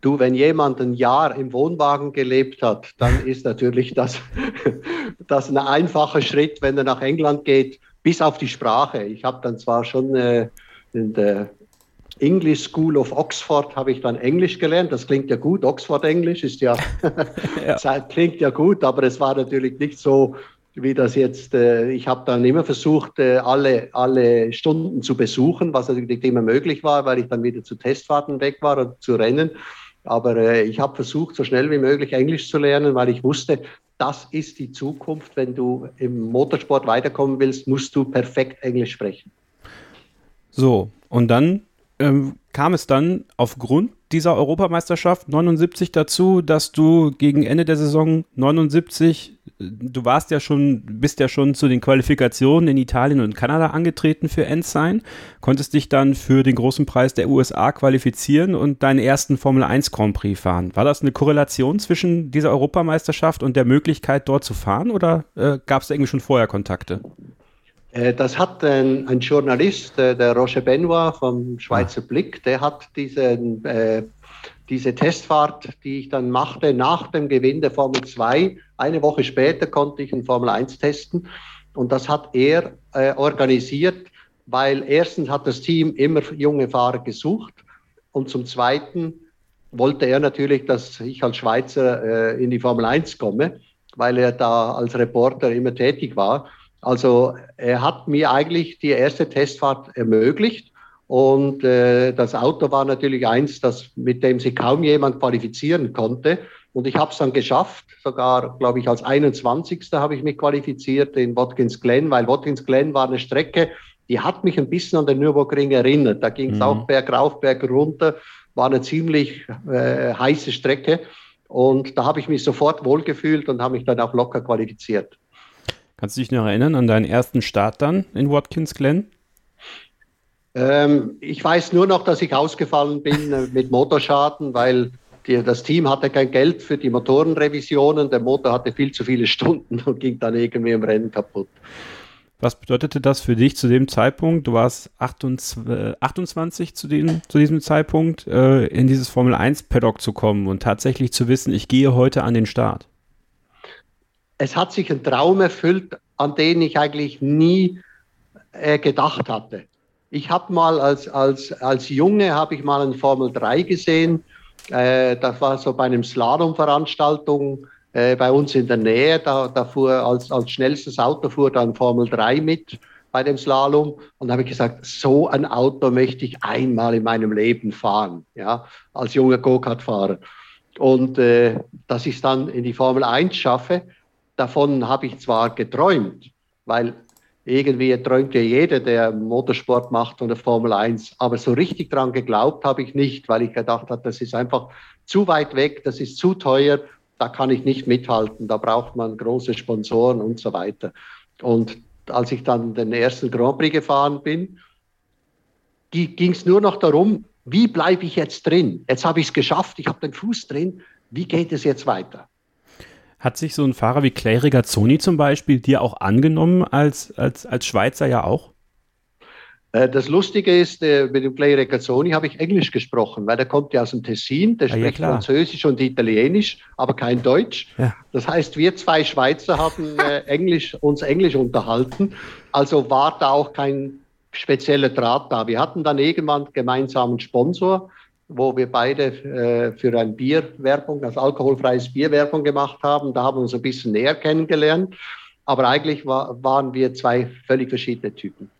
Du, wenn jemand ein Jahr im Wohnwagen gelebt hat, dann ist natürlich das, das ein einfacher Schritt, wenn er nach England geht, bis auf die Sprache. Ich habe dann zwar schon äh, in der English School of Oxford habe ich dann Englisch gelernt. Das klingt ja gut. Oxford Englisch ist ja, ja. klingt ja gut, aber es war natürlich nicht so, wie das jetzt. Äh, ich habe dann immer versucht, äh, alle, alle Stunden zu besuchen, was natürlich nicht immer möglich war, weil ich dann wieder zu Testfahrten weg war und zu Rennen. Aber äh, ich habe versucht, so schnell wie möglich Englisch zu lernen, weil ich wusste, das ist die Zukunft. Wenn du im Motorsport weiterkommen willst, musst du perfekt Englisch sprechen. So, und dann ähm, kam es dann aufgrund dieser Europameisterschaft 79 dazu, dass du gegen Ende der Saison 79, du warst ja schon, bist ja schon zu den Qualifikationen in Italien und Kanada angetreten für Ensign, konntest dich dann für den großen Preis der USA qualifizieren und deinen ersten Formel 1 Grand Prix fahren. War das eine Korrelation zwischen dieser Europameisterschaft und der Möglichkeit dort zu fahren oder äh, gab es irgendwie schon vorher Kontakte? Äh, das hat ein, ein Journalist, äh, der Roger Benoit vom Schweizer Blick, der hat diesen, äh, diese Testfahrt, die ich dann machte, nach dem Gewinn der Formel 2, eine Woche später konnte ich in Formel 1 testen. Und das hat er äh, organisiert, weil erstens hat das Team immer junge Fahrer gesucht und zum Zweiten wollte er natürlich, dass ich als Schweizer äh, in die Formel 1 komme, weil er da als Reporter immer tätig war. Also er hat mir eigentlich die erste Testfahrt ermöglicht. Und äh, das Auto war natürlich eins, das, mit dem sich kaum jemand qualifizieren konnte. Und ich habe es dann geschafft, sogar, glaube ich, als 21. habe ich mich qualifiziert in Watkins Glen, weil Watkins Glen war eine Strecke, die hat mich ein bisschen an den Nürburgring erinnert. Da ging es mhm. auch bergauf, berg runter, war eine ziemlich äh, heiße Strecke. Und da habe ich mich sofort wohlgefühlt und habe mich dann auch locker qualifiziert. Kannst du dich noch erinnern an deinen ersten Start dann in Watkins Glen? Ähm, ich weiß nur noch, dass ich ausgefallen bin äh, mit Motorschaden, weil die, das Team hatte kein Geld für die Motorenrevisionen. Der Motor hatte viel zu viele Stunden und ging dann irgendwie im Rennen kaputt. Was bedeutete das für dich zu dem Zeitpunkt? Du warst 28, 28 zu, dem, zu diesem Zeitpunkt, äh, in dieses Formel 1 Paddock zu kommen und tatsächlich zu wissen, ich gehe heute an den Start. Es hat sich ein Traum erfüllt, an den ich eigentlich nie äh, gedacht hatte. Ich habe mal als, als, als Junge habe ich mal ein Formel 3 gesehen. Äh, das war so bei einem Slalom-Veranstaltung äh, bei uns in der Nähe. Da, da fuhr als, als schnellstes Auto fuhr dann Formel 3 mit bei dem Slalom. Und habe ich gesagt, so ein Auto möchte ich einmal in meinem Leben fahren, ja, als junger Go-Kart-Fahrer. Und äh, dass ich es dann in die Formel 1 schaffe, davon habe ich zwar geträumt, weil irgendwie träumt ja jeder, der Motorsport macht und der Formel 1, aber so richtig dran geglaubt habe ich nicht, weil ich gedacht habe, das ist einfach zu weit weg, das ist zu teuer da kann ich nicht mithalten, da braucht man große Sponsoren und so weiter. Und als ich dann den ersten Grand Prix gefahren bin, ging es nur noch darum, wie bleibe ich jetzt drin? Jetzt habe ich es geschafft, ich habe den Fuß drin, wie geht es jetzt weiter? Hat sich so ein Fahrer wie Clay Regazzoni zum Beispiel dir auch angenommen als, als, als Schweizer ja auch? Äh, das Lustige ist, äh, mit dem Clay Regazzoni habe ich Englisch gesprochen, weil der kommt ja aus dem Tessin, der ah, spricht ja, Französisch und Italienisch, aber kein Deutsch. Ja. Das heißt, wir zwei Schweizer haben äh, Englisch, uns Englisch unterhalten, also war da auch kein spezieller Draht da. Wir hatten dann irgendwann gemeinsamen Sponsor, wo wir beide äh, für ein Bier Werbung, also alkoholfreies Bier Werbung gemacht haben. Da haben wir uns ein bisschen näher kennengelernt, aber eigentlich war, waren wir zwei völlig verschiedene Typen.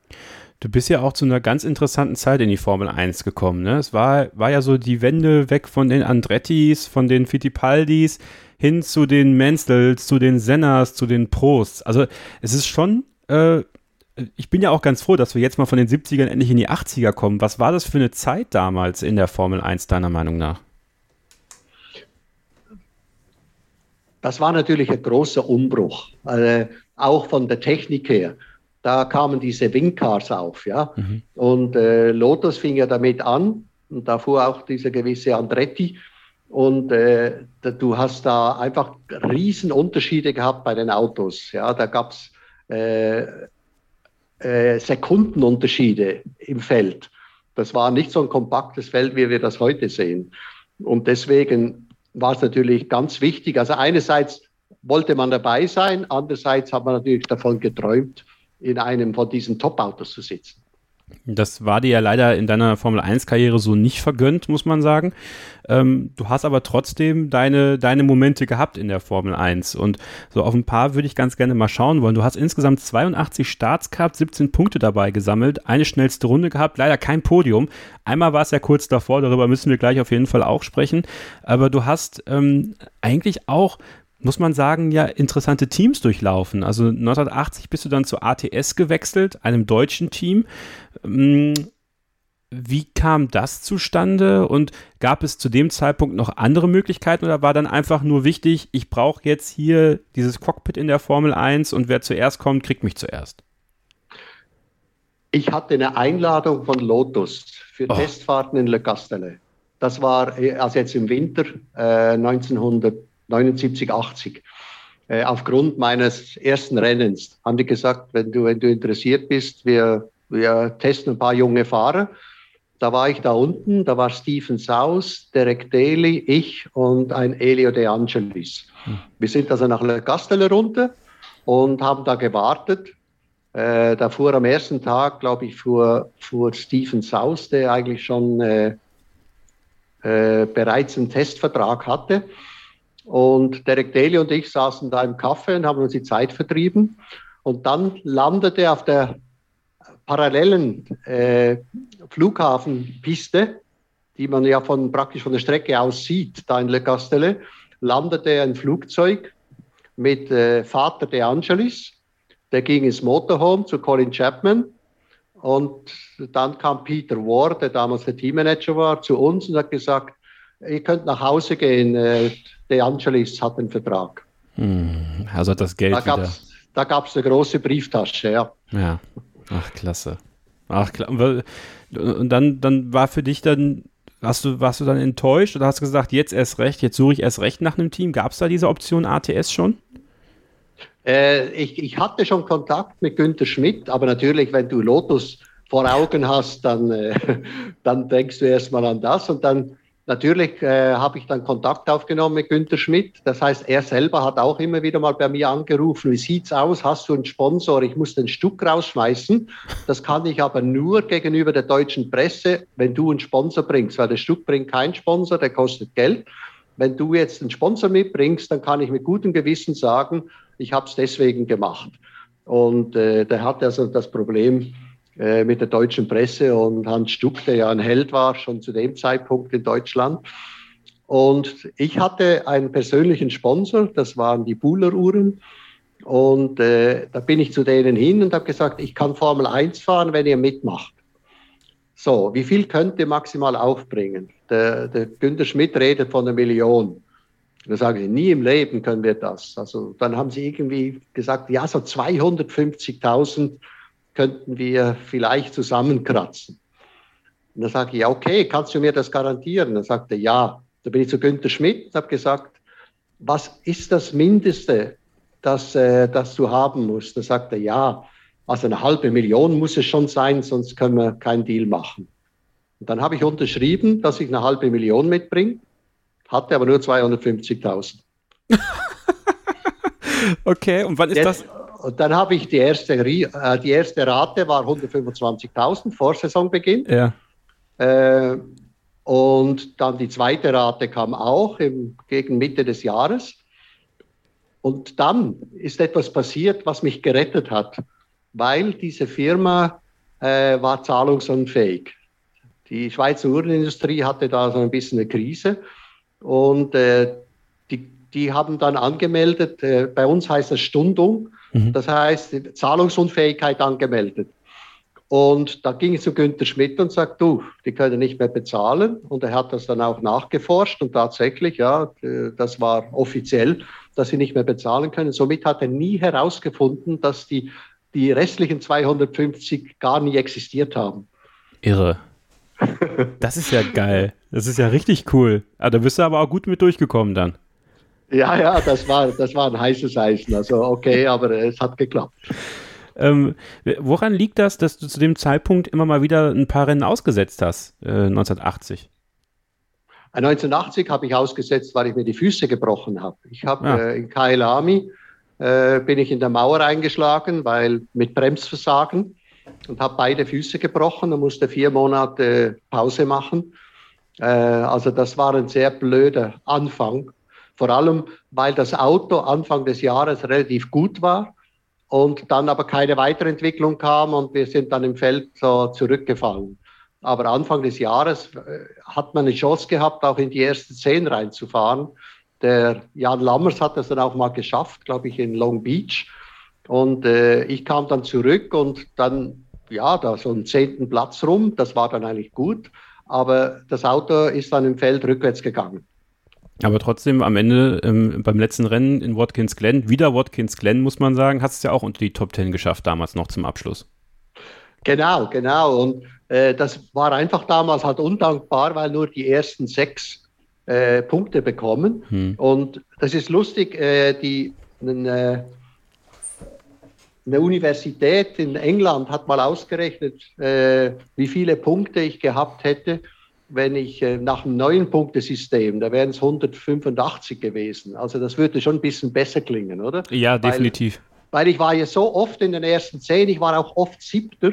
Du bist ja auch zu einer ganz interessanten Zeit in die Formel 1 gekommen. Ne? Es war, war ja so die Wende weg von den Andrettis, von den Fittipaldis hin zu den Mansdells, zu den Sennas, zu den Prosts. Also es ist schon, äh, ich bin ja auch ganz froh, dass wir jetzt mal von den 70ern endlich in die 80er kommen. Was war das für eine Zeit damals in der Formel 1 deiner Meinung nach? Das war natürlich ein großer Umbruch, äh, auch von der Technik her da kamen diese Wingcars auf, ja. Mhm. Und äh, Lotus fing ja damit an und da fuhr auch dieser gewisse Andretti. Und äh, du hast da einfach Riesenunterschiede gehabt bei den Autos. Ja, da gab es äh, äh, Sekundenunterschiede im Feld. Das war nicht so ein kompaktes Feld, wie wir das heute sehen. Und deswegen war es natürlich ganz wichtig. Also einerseits wollte man dabei sein, andererseits hat man natürlich davon geträumt, in einem von diesen Top-Autos zu sitzen. Das war dir ja leider in deiner Formel 1-Karriere so nicht vergönnt, muss man sagen. Ähm, du hast aber trotzdem deine, deine Momente gehabt in der Formel 1. Und so auf ein paar würde ich ganz gerne mal schauen wollen. Du hast insgesamt 82 Starts gehabt, 17 Punkte dabei gesammelt, eine schnellste Runde gehabt, leider kein Podium. Einmal war es ja kurz davor, darüber müssen wir gleich auf jeden Fall auch sprechen. Aber du hast ähm, eigentlich auch muss man sagen, ja interessante Teams durchlaufen. Also 1980 bist du dann zu ATS gewechselt, einem deutschen Team. Ähm, wie kam das zustande und gab es zu dem Zeitpunkt noch andere Möglichkeiten oder war dann einfach nur wichtig, ich brauche jetzt hier dieses Cockpit in der Formel 1 und wer zuerst kommt, kriegt mich zuerst? Ich hatte eine Einladung von Lotus für oh. Testfahrten in Le Castellet. Das war äh, also jetzt im Winter äh, 1900 79, 80. Äh, aufgrund meines ersten Rennens haben die gesagt, wenn du, wenn du interessiert bist, wir, wir testen ein paar junge Fahrer. Da war ich da unten, da war Stephen Saus, Derek Daly, ich und ein Elio De Angelis. Hm. Wir sind also nach Le Castello runter und haben da gewartet. Äh, da fuhr am ersten Tag, glaube ich, fuhr, fuhr Stephen Saus, der eigentlich schon äh, äh, bereits einen Testvertrag hatte. Und Derek Daly und ich saßen da im Café und haben uns die Zeit vertrieben. Und dann landete auf der parallelen äh, Flughafenpiste, die man ja von, praktisch von der Strecke aus sieht, da in Le Castellet, landete ein Flugzeug mit äh, Vater De Angelis. Der ging ins Motorhome zu Colin Chapman. Und dann kam Peter Ward, der damals der Teammanager war, zu uns und hat gesagt, ihr könnt nach Hause gehen, äh, De Angelis hat den Vertrag. Hm, also hat das Geld da gab's, wieder. Da gab es eine große Brieftasche, ja. Ja, ach klasse. Ach klar. Und dann, dann war für dich dann, hast du, warst du dann enttäuscht oder hast du gesagt, jetzt erst recht, jetzt suche ich erst recht nach einem Team? Gab es da diese Option ATS schon? Äh, ich, ich hatte schon Kontakt mit Günter Schmidt, aber natürlich, wenn du Lotus vor Augen hast, dann, äh, dann denkst du erstmal an das und dann Natürlich äh, habe ich dann Kontakt aufgenommen mit Günter Schmidt. Das heißt, er selber hat auch immer wieder mal bei mir angerufen, wie sieht's aus? Hast du einen Sponsor? Ich muss den Stuck rausschmeißen. Das kann ich aber nur gegenüber der deutschen Presse, wenn du einen Sponsor bringst, weil der Stuck bringt keinen Sponsor, der kostet Geld. Wenn du jetzt einen Sponsor mitbringst, dann kann ich mit gutem Gewissen sagen, ich habe es deswegen gemacht. Und äh, der hat also das Problem, äh, mit der deutschen Presse und Hans Stuck, der ja ein Held war, schon zu dem Zeitpunkt in Deutschland. Und ich hatte einen persönlichen Sponsor, das waren die Buhler-Uhren. Und äh, da bin ich zu denen hin und habe gesagt, ich kann Formel 1 fahren, wenn ihr mitmacht. So, wie viel könnt ihr maximal aufbringen? Der, der Günter Schmidt redet von einer Million. Da sage ich, nie im Leben können wir das. Also dann haben sie irgendwie gesagt, ja, so 250.000 könnten wir vielleicht zusammenkratzen. Und dann sage ich, ja, okay, kannst du mir das garantieren? Dann sagte er, ja. Da bin ich zu Günter Schmidt und habe gesagt, was ist das Mindeste, das, äh, das du haben musst? Da sagte er, ja, also eine halbe Million muss es schon sein, sonst können wir keinen Deal machen. Und dann habe ich unterschrieben, dass ich eine halbe Million mitbringe, hatte aber nur 250.000. okay, und wann ist Jetzt, das? Und dann habe ich die erste, äh, die erste Rate war 125.000 vor Saisonbeginn. Ja. Äh, und dann die zweite Rate kam auch im, gegen Mitte des Jahres. Und dann ist etwas passiert, was mich gerettet hat, weil diese Firma äh, war zahlungsunfähig. Die Schweizer Uhrenindustrie hatte da so ein bisschen eine Krise und äh, die, die haben dann angemeldet, äh, bei uns heißt das Stundung, Mhm. Das heißt, Zahlungsunfähigkeit angemeldet. Und da ging ich zu Günter Schmidt und sagte, du, die können nicht mehr bezahlen. Und er hat das dann auch nachgeforscht und tatsächlich, ja, das war offiziell, dass sie nicht mehr bezahlen können. Somit hat er nie herausgefunden, dass die, die restlichen 250 gar nie existiert haben. Irre. Das ist ja geil. Das ist ja richtig cool. Ah, da bist du aber auch gut mit durchgekommen dann. Ja, ja, das war, das war ein heißes Eisen. Also okay, aber es hat geklappt. Ähm, woran liegt das, dass du zu dem Zeitpunkt immer mal wieder ein paar Rennen ausgesetzt hast, äh, 1980? 1980 habe ich ausgesetzt, weil ich mir die Füße gebrochen habe. Ich habe ah. äh, in Kailami äh, bin ich in der Mauer eingeschlagen, weil mit Bremsversagen und habe beide Füße gebrochen und musste vier Monate Pause machen. Äh, also das war ein sehr blöder Anfang vor allem, weil das Auto Anfang des Jahres relativ gut war und dann aber keine Weiterentwicklung kam und wir sind dann im Feld so zurückgefallen. Aber Anfang des Jahres äh, hat man eine Chance gehabt, auch in die ersten zehn reinzufahren. Der Jan Lammers hat das dann auch mal geschafft, glaube ich, in Long Beach. Und äh, ich kam dann zurück und dann, ja, da so einen zehnten Platz rum. Das war dann eigentlich gut. Aber das Auto ist dann im Feld rückwärts gegangen. Aber trotzdem am Ende ähm, beim letzten Rennen in Watkins Glen, wieder Watkins Glen, muss man sagen, hast es ja auch unter die Top Ten geschafft, damals noch zum Abschluss. Genau, genau. Und äh, das war einfach damals halt undankbar, weil nur die ersten sechs äh, Punkte bekommen. Hm. Und das ist lustig, äh, die, eine, eine, Universität in England hat mal ausgerechnet, äh, wie viele Punkte ich gehabt hätte wenn ich äh, nach einem neuen Punktesystem, da wären es 185 gewesen. Also das würde schon ein bisschen besser klingen, oder? Ja, definitiv. Weil, weil ich war ja so oft in den ersten zehn, ich war auch oft Siebter,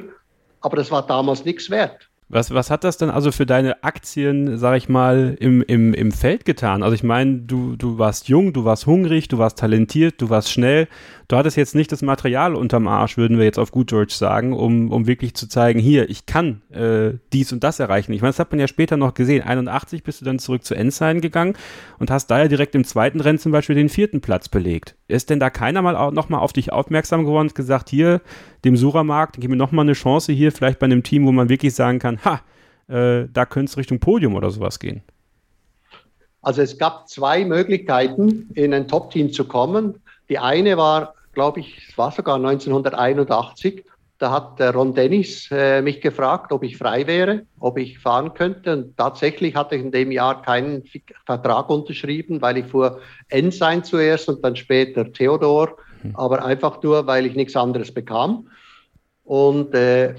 aber das war damals nichts wert. Was, was hat das denn also für deine Aktien, sag ich mal, im, im, im Feld getan? Also ich meine, du, du warst jung, du warst hungrig, du warst talentiert, du warst schnell. Du hattest jetzt nicht das Material unterm Arsch, würden wir jetzt auf gut Deutsch sagen, um, um wirklich zu zeigen, hier, ich kann äh, dies und das erreichen. Ich meine, das hat man ja später noch gesehen. 81 bist du dann zurück zu Ensign gegangen und hast da ja direkt im zweiten Rennen zum Beispiel den vierten Platz belegt. Ist denn da keiner mal nochmal auf dich aufmerksam geworden und gesagt, hier, dem Suramarkt, gib mir nochmal eine Chance hier, vielleicht bei einem Team, wo man wirklich sagen kann, ha, äh, da könnte es Richtung Podium oder sowas gehen? Also es gab zwei Möglichkeiten, in ein Top-Team zu kommen. Die eine war, glaube ich, es war sogar 1981. Da hat der Ron Dennis äh, mich gefragt, ob ich frei wäre, ob ich fahren könnte. Und tatsächlich hatte ich in dem Jahr keinen Vertrag unterschrieben, weil ich fuhr Ensign zuerst und dann später Theodor aber einfach nur, weil ich nichts anderes bekam. Und äh,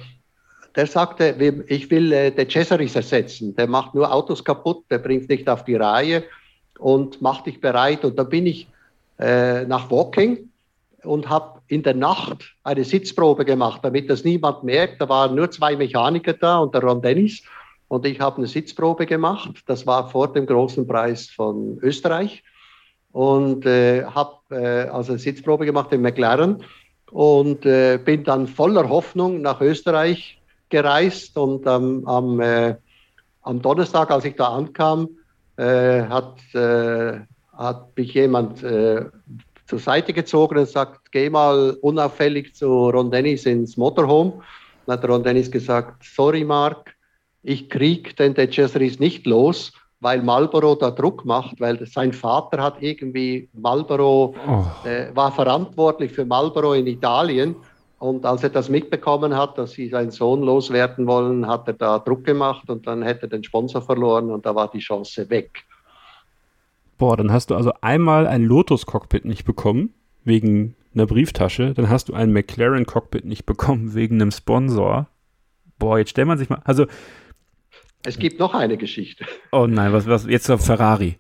der sagte, ich will äh, den Cesaris ersetzen. Der macht nur Autos kaputt, der bringt nicht auf die Reihe und macht dich bereit. Und da bin ich äh, nach Walking und habe in der Nacht eine Sitzprobe gemacht, damit das niemand merkt. Da waren nur zwei Mechaniker da und der Ron Dennis. Und ich habe eine Sitzprobe gemacht. Das war vor dem großen Preis von Österreich. Und äh, habe äh, also eine Sitzprobe gemacht in McLaren und äh, bin dann voller Hoffnung nach Österreich gereist. Und ähm, am, äh, am Donnerstag, als ich da ankam, äh, hat, äh, hat mich jemand zur Seite gezogen und sagt, geh mal unauffällig zu Ron Dennis ins Motorhome. Dann hat Ron Dennis gesagt, sorry Mark, ich krieg den Decheseries nicht los, weil Marlboro da Druck macht, weil sein Vater hat irgendwie Marlboro, oh. äh, war verantwortlich für Marlboro in Italien. Und als er das mitbekommen hat, dass sie seinen Sohn loswerden wollen, hat er da Druck gemacht und dann hätte er den Sponsor verloren und da war die Chance weg. Boah, dann hast du also einmal ein Lotus-Cockpit nicht bekommen, wegen einer Brieftasche. Dann hast du ein McLaren-Cockpit nicht bekommen, wegen einem Sponsor. Boah, jetzt stellt man sich mal. Also. Es gibt noch eine Geschichte. Oh nein, was, was, jetzt auf Ferrari.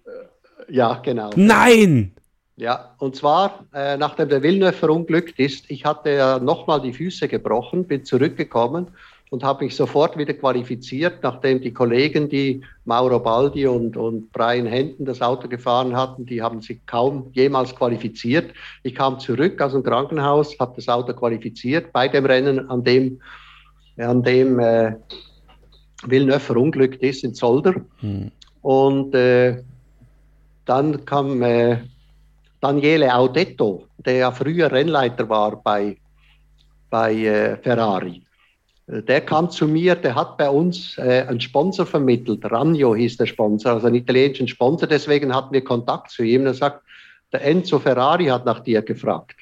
Ja, genau. Nein! Ja, und zwar, äh, nachdem der Villeneuve verunglückt ist, ich hatte ja nochmal die Füße gebrochen, bin zurückgekommen und habe mich sofort wieder qualifiziert, nachdem die Kollegen, die Mauro Baldi und, und Brian Henton das Auto gefahren hatten, die haben sich kaum jemals qualifiziert. Ich kam zurück aus dem Krankenhaus, habe das Auto qualifiziert bei dem Rennen, an dem, an dem äh, Villeneuve verunglückt ist in Zolder. Hm. Und äh, dann kam äh, Daniele Audetto, der ja früher Rennleiter war bei, bei äh, Ferrari. Der kam zu mir, der hat bei uns äh, einen Sponsor vermittelt. Ranjo hieß der Sponsor, also einen italienischen Sponsor. Deswegen hatten wir Kontakt zu ihm. Er sagt, der Enzo Ferrari hat nach dir gefragt,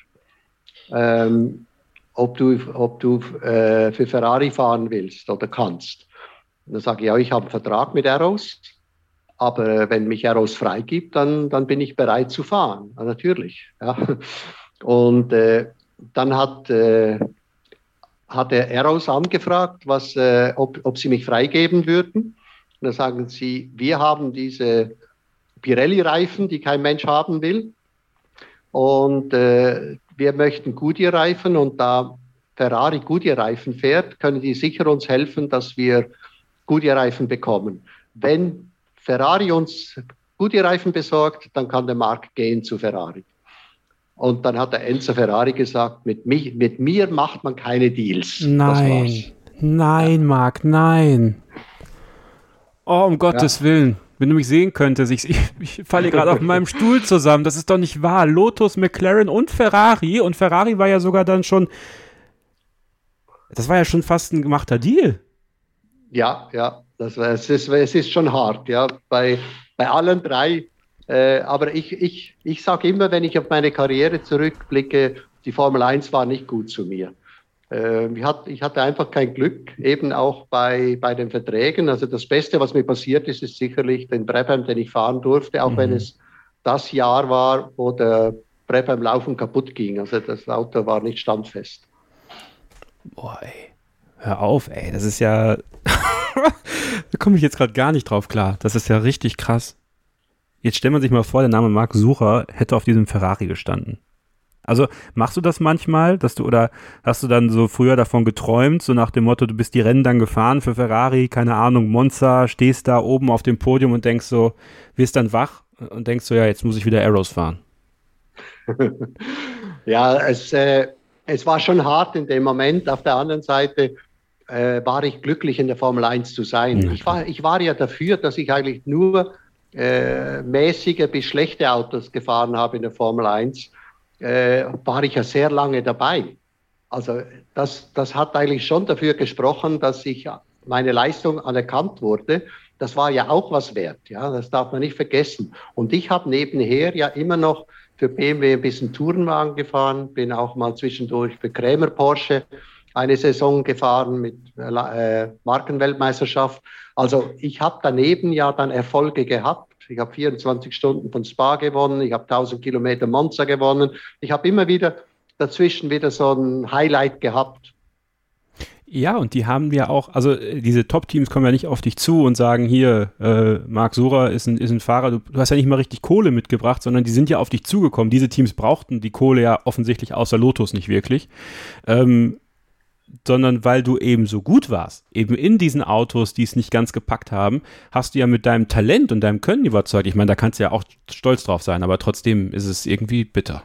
ähm, ob du, ob du äh, für Ferrari fahren willst oder kannst. Und dann sage ich, ja, ich habe einen Vertrag mit Eros, aber wenn mich Eros freigibt, dann, dann bin ich bereit zu fahren. Ja, natürlich. Ja. Und äh, dann hat äh, hat der Eros angefragt, was, äh, ob, ob sie mich freigeben würden. Und dann sagen sie, wir haben diese Pirelli-Reifen, die kein Mensch haben will. Und äh, wir möchten Goodyear-Reifen und da Ferrari Goodyear-Reifen fährt, können die sicher uns helfen, dass wir Goodyear-Reifen bekommen. Wenn Ferrari uns Goodyear-Reifen besorgt, dann kann der Markt gehen zu Ferrari. Und dann hat der Enzo Ferrari gesagt, mit, mich, mit mir macht man keine Deals. Nein, nein, ja. Marc, nein. Oh, um Gottes ja. Willen. Wenn du mich sehen könntest, ich, ich, falle gerade auf meinem Stuhl zusammen. Das ist doch nicht wahr. Lotus, McLaren und Ferrari. Und Ferrari war ja sogar dann schon. Das war ja schon fast ein gemachter Deal. Ja, ja. Das war, es, ist, es ist schon hart. Ja. Bei, bei allen drei äh, aber ich, ich, ich sage immer, wenn ich auf meine Karriere zurückblicke, die Formel 1 war nicht gut zu mir. Äh, ich, hatte, ich hatte einfach kein Glück, eben auch bei, bei den Verträgen. Also das Beste, was mir passiert ist, ist sicherlich den Brabham, den ich fahren durfte, auch mhm. wenn es das Jahr war, wo der Brabham Laufen kaputt ging. Also das Auto war nicht standfest. Boah, ey. Hör auf, ey. Das ist ja. da komme ich jetzt gerade gar nicht drauf klar. Das ist ja richtig krass. Jetzt stellt man sich mal vor, der Name Marc Sucher hätte auf diesem Ferrari gestanden. Also machst du das manchmal, dass du oder hast du dann so früher davon geträumt, so nach dem Motto, du bist die Rennen dann gefahren für Ferrari, keine Ahnung, Monza, stehst da oben auf dem Podium und denkst so, wirst dann wach und denkst so, ja, jetzt muss ich wieder Arrows fahren. ja, es, äh, es war schon hart in dem Moment. Auf der anderen Seite äh, war ich glücklich, in der Formel 1 zu sein. Mhm. Ich, war, ich war ja dafür, dass ich eigentlich nur äh, mäßige bis schlechte Autos gefahren habe in der Formel 1, äh, war ich ja sehr lange dabei. Also das, das hat eigentlich schon dafür gesprochen, dass ich meine Leistung anerkannt wurde. Das war ja auch was wert, ja, das darf man nicht vergessen. Und ich habe nebenher ja immer noch für BMW ein bisschen Tourenwagen gefahren, bin auch mal zwischendurch für Krämer Porsche eine Saison gefahren mit äh, Markenweltmeisterschaft. Also ich habe daneben ja dann Erfolge gehabt. Ich habe 24 Stunden von Spa gewonnen, ich habe 1000 Kilometer Monza gewonnen. Ich habe immer wieder dazwischen wieder so ein Highlight gehabt. Ja, und die haben ja auch, also äh, diese Top-Teams kommen ja nicht auf dich zu und sagen, hier, äh, Marc Sura ist ein, ist ein Fahrer, du, du, hast ja nicht mal richtig Kohle mitgebracht, sondern die sind ja auf dich zugekommen. Diese Teams brauchten die Kohle ja offensichtlich außer Lotus nicht wirklich. Ähm, sondern weil du eben so gut warst, eben in diesen Autos, die es nicht ganz gepackt haben, hast du ja mit deinem Talent und deinem Können überzeugt. Ich meine, da kannst du ja auch stolz drauf sein, aber trotzdem ist es irgendwie bitter.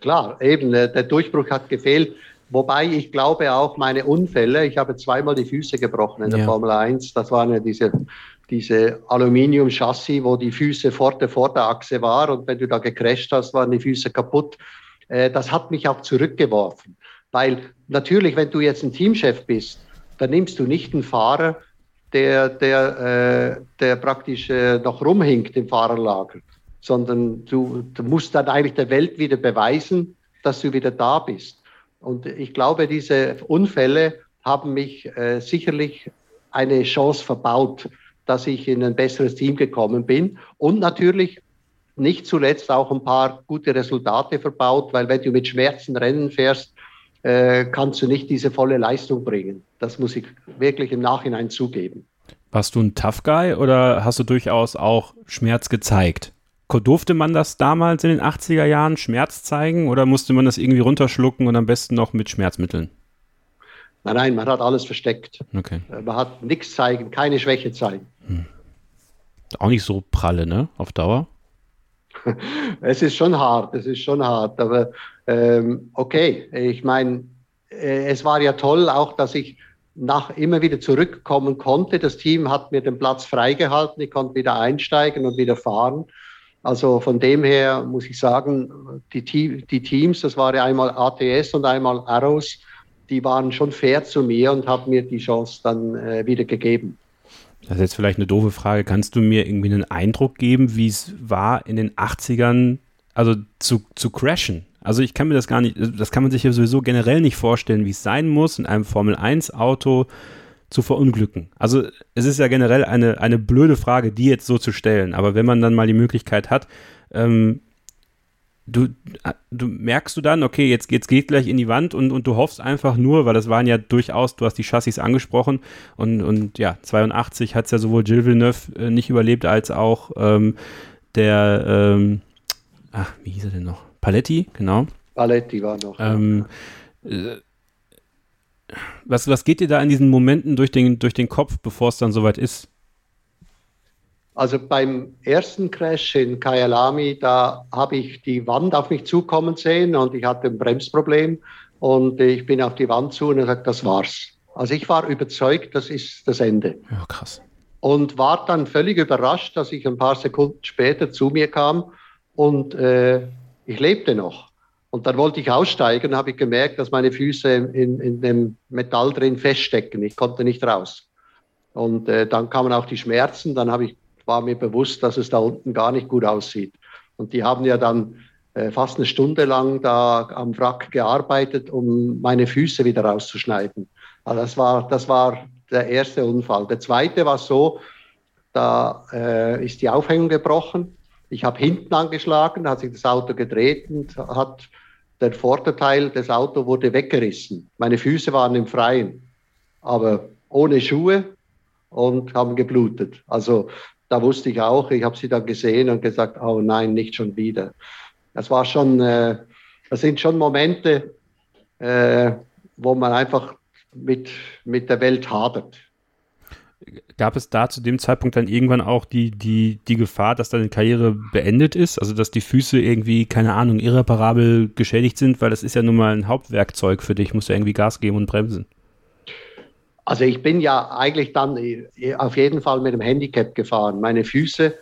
Klar, eben, äh, der Durchbruch hat gefehlt. Wobei ich glaube auch meine Unfälle, ich habe zweimal die Füße gebrochen in der ja. Formel 1. Das waren ja diese, diese Aluminium-Chassis, wo die Füße vor der Vorderachse war und wenn du da gecrasht hast, waren die Füße kaputt. Äh, das hat mich auch zurückgeworfen. Weil natürlich, wenn du jetzt ein Teamchef bist, dann nimmst du nicht einen Fahrer, der, der, äh, der praktisch äh, noch rumhinkt im Fahrerlager, sondern du, du musst dann eigentlich der Welt wieder beweisen, dass du wieder da bist. Und ich glaube, diese Unfälle haben mich äh, sicherlich eine Chance verbaut, dass ich in ein besseres Team gekommen bin. Und natürlich nicht zuletzt auch ein paar gute Resultate verbaut, weil wenn du mit Schmerzen Rennen fährst, äh, kannst du nicht diese volle Leistung bringen. Das muss ich wirklich im Nachhinein zugeben. Warst du ein Tough Guy oder hast du durchaus auch Schmerz gezeigt? Durfte man das damals in den 80er Jahren Schmerz zeigen oder musste man das irgendwie runterschlucken und am besten noch mit Schmerzmitteln? Nein, nein, man hat alles versteckt. Okay. Äh, man hat nichts zeigen, keine Schwäche zeigen. Hm. Auch nicht so pralle, ne? Auf Dauer? es ist schon hart, es ist schon hart, aber ähm, okay, ich meine, äh, es war ja toll auch, dass ich nach immer wieder zurückkommen konnte. Das Team hat mir den Platz freigehalten, ich konnte wieder einsteigen und wieder fahren. Also von dem her muss ich sagen, die, die Teams, das war ja einmal ATS und einmal Arrows, die waren schon fair zu mir und haben mir die Chance dann äh, wieder gegeben. Das ist jetzt vielleicht eine doofe Frage. Kannst du mir irgendwie einen Eindruck geben, wie es war in den 80ern, also zu, zu crashen? Also ich kann mir das gar nicht, das kann man sich ja sowieso generell nicht vorstellen, wie es sein muss, in einem Formel-1-Auto zu verunglücken. Also es ist ja generell eine, eine blöde Frage, die jetzt so zu stellen. Aber wenn man dann mal die Möglichkeit hat, ähm, du, du merkst du dann, okay, jetzt, jetzt geht gleich in die Wand und, und du hoffst einfach nur, weil das waren ja durchaus, du hast die Chassis angesprochen und, und ja, 82 hat es ja sowohl Gilles Villeneuve äh, nicht überlebt, als auch ähm, der, ähm, ach, wie hieß er denn noch? Paletti, genau. Paletti war noch. Ähm, äh, was, was geht dir da in diesen Momenten durch den, durch den Kopf, bevor es dann soweit ist? Also beim ersten Crash in Kyalami, da habe ich die Wand auf mich zukommen sehen und ich hatte ein Bremsproblem und ich bin auf die Wand zu und er sagt, das war's. Also ich war überzeugt, das ist das Ende. Ja, krass. Und war dann völlig überrascht, dass ich ein paar Sekunden später zu mir kam und äh, ich lebte noch. Und dann wollte ich aussteigen, habe ich gemerkt, dass meine Füße in, in dem Metall drin feststecken. Ich konnte nicht raus. Und äh, dann kamen auch die Schmerzen. Dann habe ich war mir bewusst, dass es da unten gar nicht gut aussieht. Und die haben ja dann äh, fast eine Stunde lang da am Wrack gearbeitet, um meine Füße wieder rauszuschneiden. Also das war, das war der erste Unfall. Der zweite war so, da äh, ist die Aufhängung gebrochen. Ich habe hinten angeschlagen, hat sich das Auto gedreht und hat der Vorderteil des Autos wurde weggerissen. Meine Füße waren im Freien, aber ohne Schuhe und haben geblutet. Also da wusste ich auch, ich habe sie dann gesehen und gesagt, oh nein, nicht schon wieder. Das war schon, äh, das sind schon Momente, äh, wo man einfach mit, mit der Welt hadert. Gab es da zu dem Zeitpunkt dann irgendwann auch die, die, die Gefahr, dass deine Karriere beendet ist? Also, dass die Füße irgendwie, keine Ahnung, irreparabel geschädigt sind? Weil das ist ja nun mal ein Hauptwerkzeug für dich, musst du irgendwie Gas geben und bremsen. Also ich bin ja eigentlich dann äh, auf jeden Fall mit dem Handicap gefahren. Meine Füße,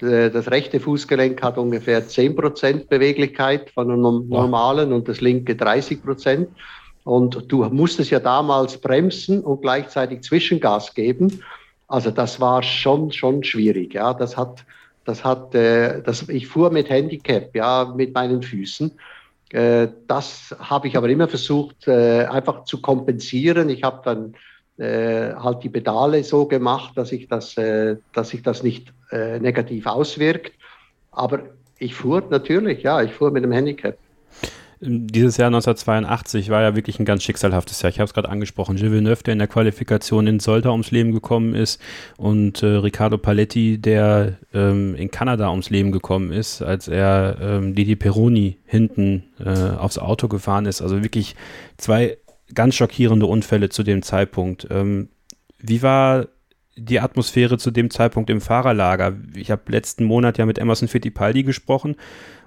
das rechte Fußgelenk hat ungefähr 10% Beweglichkeit von einem normalen und das linke 30%. Und du musstest ja damals bremsen und gleichzeitig Zwischengas geben. Also das war schon, schon schwierig. Ja, das hat, das hat, äh, das, ich fuhr mit Handicap, ja, mit meinen Füßen. Äh, das habe ich aber immer versucht, äh, einfach zu kompensieren. Ich habe dann äh, halt die Pedale so gemacht, dass sich das, äh, dass sich das nicht äh, negativ auswirkt. Aber ich fuhr natürlich, ja, ich fuhr mit dem Handicap. Dieses Jahr 1982 war ja wirklich ein ganz schicksalhaftes Jahr. Ich habe es gerade angesprochen. Gilles Villeneuve, der in der Qualifikation in Solta ums Leben gekommen ist und äh, Riccardo Paletti, der ähm, in Kanada ums Leben gekommen ist, als er ähm, Didi Peroni hinten äh, aufs Auto gefahren ist. Also wirklich zwei ganz schockierende Unfälle zu dem Zeitpunkt. Ähm, wie war die Atmosphäre zu dem Zeitpunkt im Fahrerlager? Ich habe letzten Monat ja mit Emerson Fittipaldi gesprochen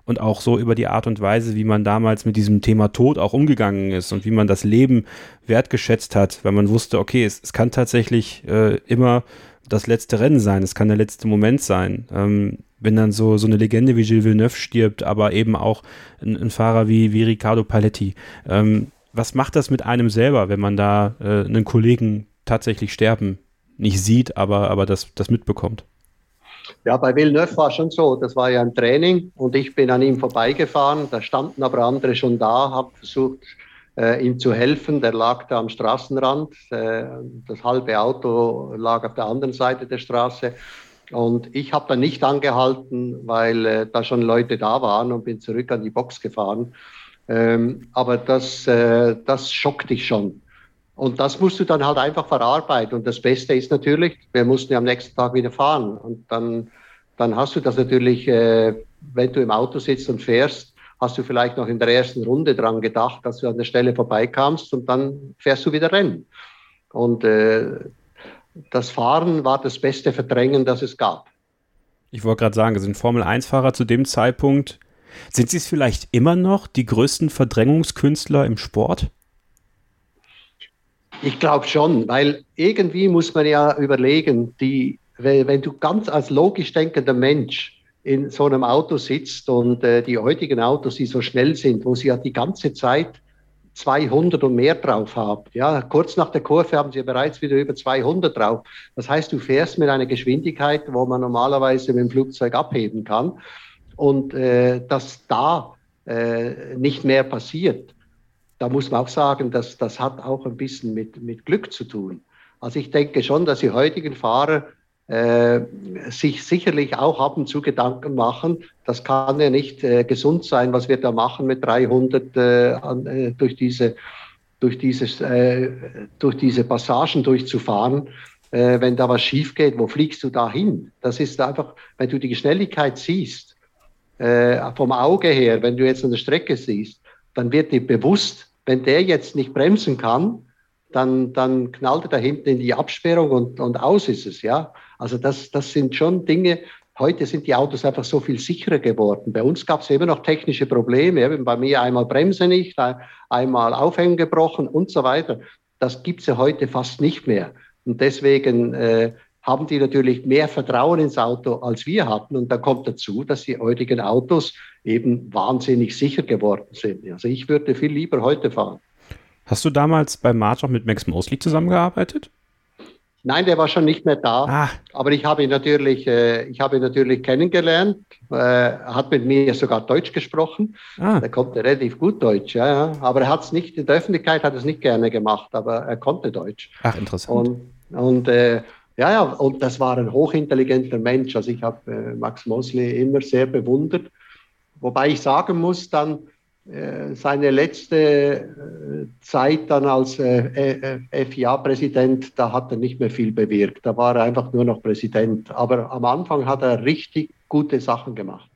und auch so über die Art und Weise, wie man damals mit diesem Thema Tod auch umgegangen ist und wie man das Leben wertgeschätzt hat, weil man wusste, okay, es, es kann tatsächlich äh, immer das letzte Rennen sein, es kann der letzte Moment sein. Ähm, wenn dann so, so eine Legende wie Gilles Villeneuve stirbt, aber eben auch ein, ein Fahrer wie, wie Riccardo Paletti. Ähm, was macht das mit einem selber, wenn man da äh, einen Kollegen tatsächlich sterben nicht sieht, aber, aber das, das mitbekommt? Ja, bei Villeneuve war schon so. Das war ja ein Training und ich bin an ihm vorbeigefahren. Da standen aber andere schon da, habe versucht, äh, ihm zu helfen. Der lag da am Straßenrand. Äh, das halbe Auto lag auf der anderen Seite der Straße. Und ich habe dann nicht angehalten, weil äh, da schon Leute da waren und bin zurück an die Box gefahren. Ähm, aber das, äh, das schockt dich schon. Und das musst du dann halt einfach verarbeiten. Und das Beste ist natürlich, wir mussten ja am nächsten Tag wieder fahren. Und dann, dann hast du das natürlich, äh, wenn du im Auto sitzt und fährst, hast du vielleicht noch in der ersten Runde dran gedacht, dass du an der Stelle vorbeikamst und dann fährst du wieder Rennen. Und äh, das Fahren war das beste Verdrängen, das es gab. Ich wollte gerade sagen, sind Formel-1-Fahrer zu dem Zeitpunkt, sind sie es vielleicht immer noch die größten Verdrängungskünstler im Sport? Ich glaube schon, weil irgendwie muss man ja überlegen, die, wenn du ganz als logisch denkender Mensch in so einem Auto sitzt und äh, die heutigen Autos, die so schnell sind, wo sie ja die ganze Zeit 200 und mehr drauf haben. Ja, kurz nach der Kurve haben sie bereits wieder über 200 drauf. Das heißt, du fährst mit einer Geschwindigkeit, wo man normalerweise mit dem Flugzeug abheben kann und äh, dass da äh, nicht mehr passiert da muss man auch sagen, dass das hat auch ein bisschen mit, mit Glück zu tun. Also ich denke schon, dass die heutigen Fahrer äh, sich sicherlich auch ab und zu Gedanken machen, das kann ja nicht äh, gesund sein, was wir da machen mit 300 äh, an, äh, durch, diese, durch, dieses, äh, durch diese Passagen durchzufahren. Äh, wenn da was schief geht, wo fliegst du da hin? Das ist einfach, wenn du die Schnelligkeit siehst, vom Auge her, wenn du jetzt der Strecke siehst, dann wird dir bewusst, wenn der jetzt nicht bremsen kann, dann, dann knallt er da hinten in die Absperrung und, und aus ist es, ja. Also das, das sind schon Dinge, heute sind die Autos einfach so viel sicherer geworden. Bei uns gab es immer noch technische Probleme, eben bei mir einmal Bremse nicht, einmal Aufhängen gebrochen und so weiter. Das gibt es ja heute fast nicht mehr. Und deswegen äh, haben die natürlich mehr Vertrauen ins Auto, als wir hatten. Und da kommt dazu, dass die heutigen Autos eben wahnsinnig sicher geworden sind. Also ich würde viel lieber heute fahren. Hast du damals bei March auch mit Max Mosley zusammengearbeitet? Nein, der war schon nicht mehr da. Ah. Aber ich habe ihn natürlich, äh, ich habe ihn natürlich kennengelernt. Äh, hat mit mir sogar Deutsch gesprochen. Ah. Er konnte relativ gut Deutsch, ja, ja. Aber er hat es nicht in der Öffentlichkeit hat es nicht gerne gemacht, aber er konnte Deutsch. Ach, interessant. Und, und äh, ja, ja, und das war ein hochintelligenter Mensch. Also ich habe äh, Max Mosley immer sehr bewundert. Wobei ich sagen muss, dann äh, seine letzte äh, Zeit dann als äh, äh, FIA-Präsident, da hat er nicht mehr viel bewirkt. Da war er einfach nur noch Präsident. Aber am Anfang hat er richtig gute Sachen gemacht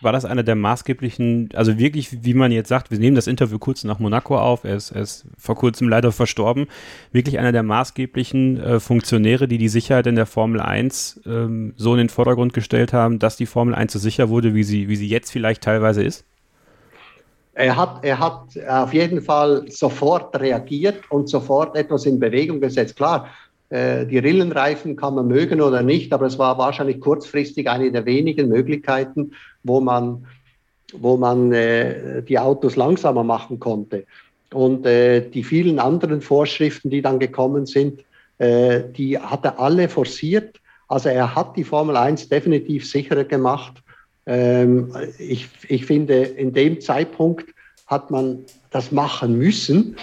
war das einer der maßgeblichen, also wirklich, wie man jetzt sagt, wir nehmen das Interview kurz nach Monaco auf, er ist, er ist vor kurzem leider verstorben, wirklich einer der maßgeblichen äh, Funktionäre, die die Sicherheit in der Formel 1 ähm, so in den Vordergrund gestellt haben, dass die Formel 1 so sicher wurde, wie sie, wie sie jetzt vielleicht teilweise ist? Er hat, er hat auf jeden Fall sofort reagiert und sofort etwas in Bewegung gesetzt. Klar, die Rillenreifen kann man mögen oder nicht, aber es war wahrscheinlich kurzfristig eine der wenigen Möglichkeiten, wo man, wo man äh, die Autos langsamer machen konnte. Und äh, die vielen anderen Vorschriften, die dann gekommen sind, äh, die hat er alle forciert. Also er hat die Formel 1 definitiv sicherer gemacht. Ähm, ich, ich finde, in dem Zeitpunkt hat man das machen müssen,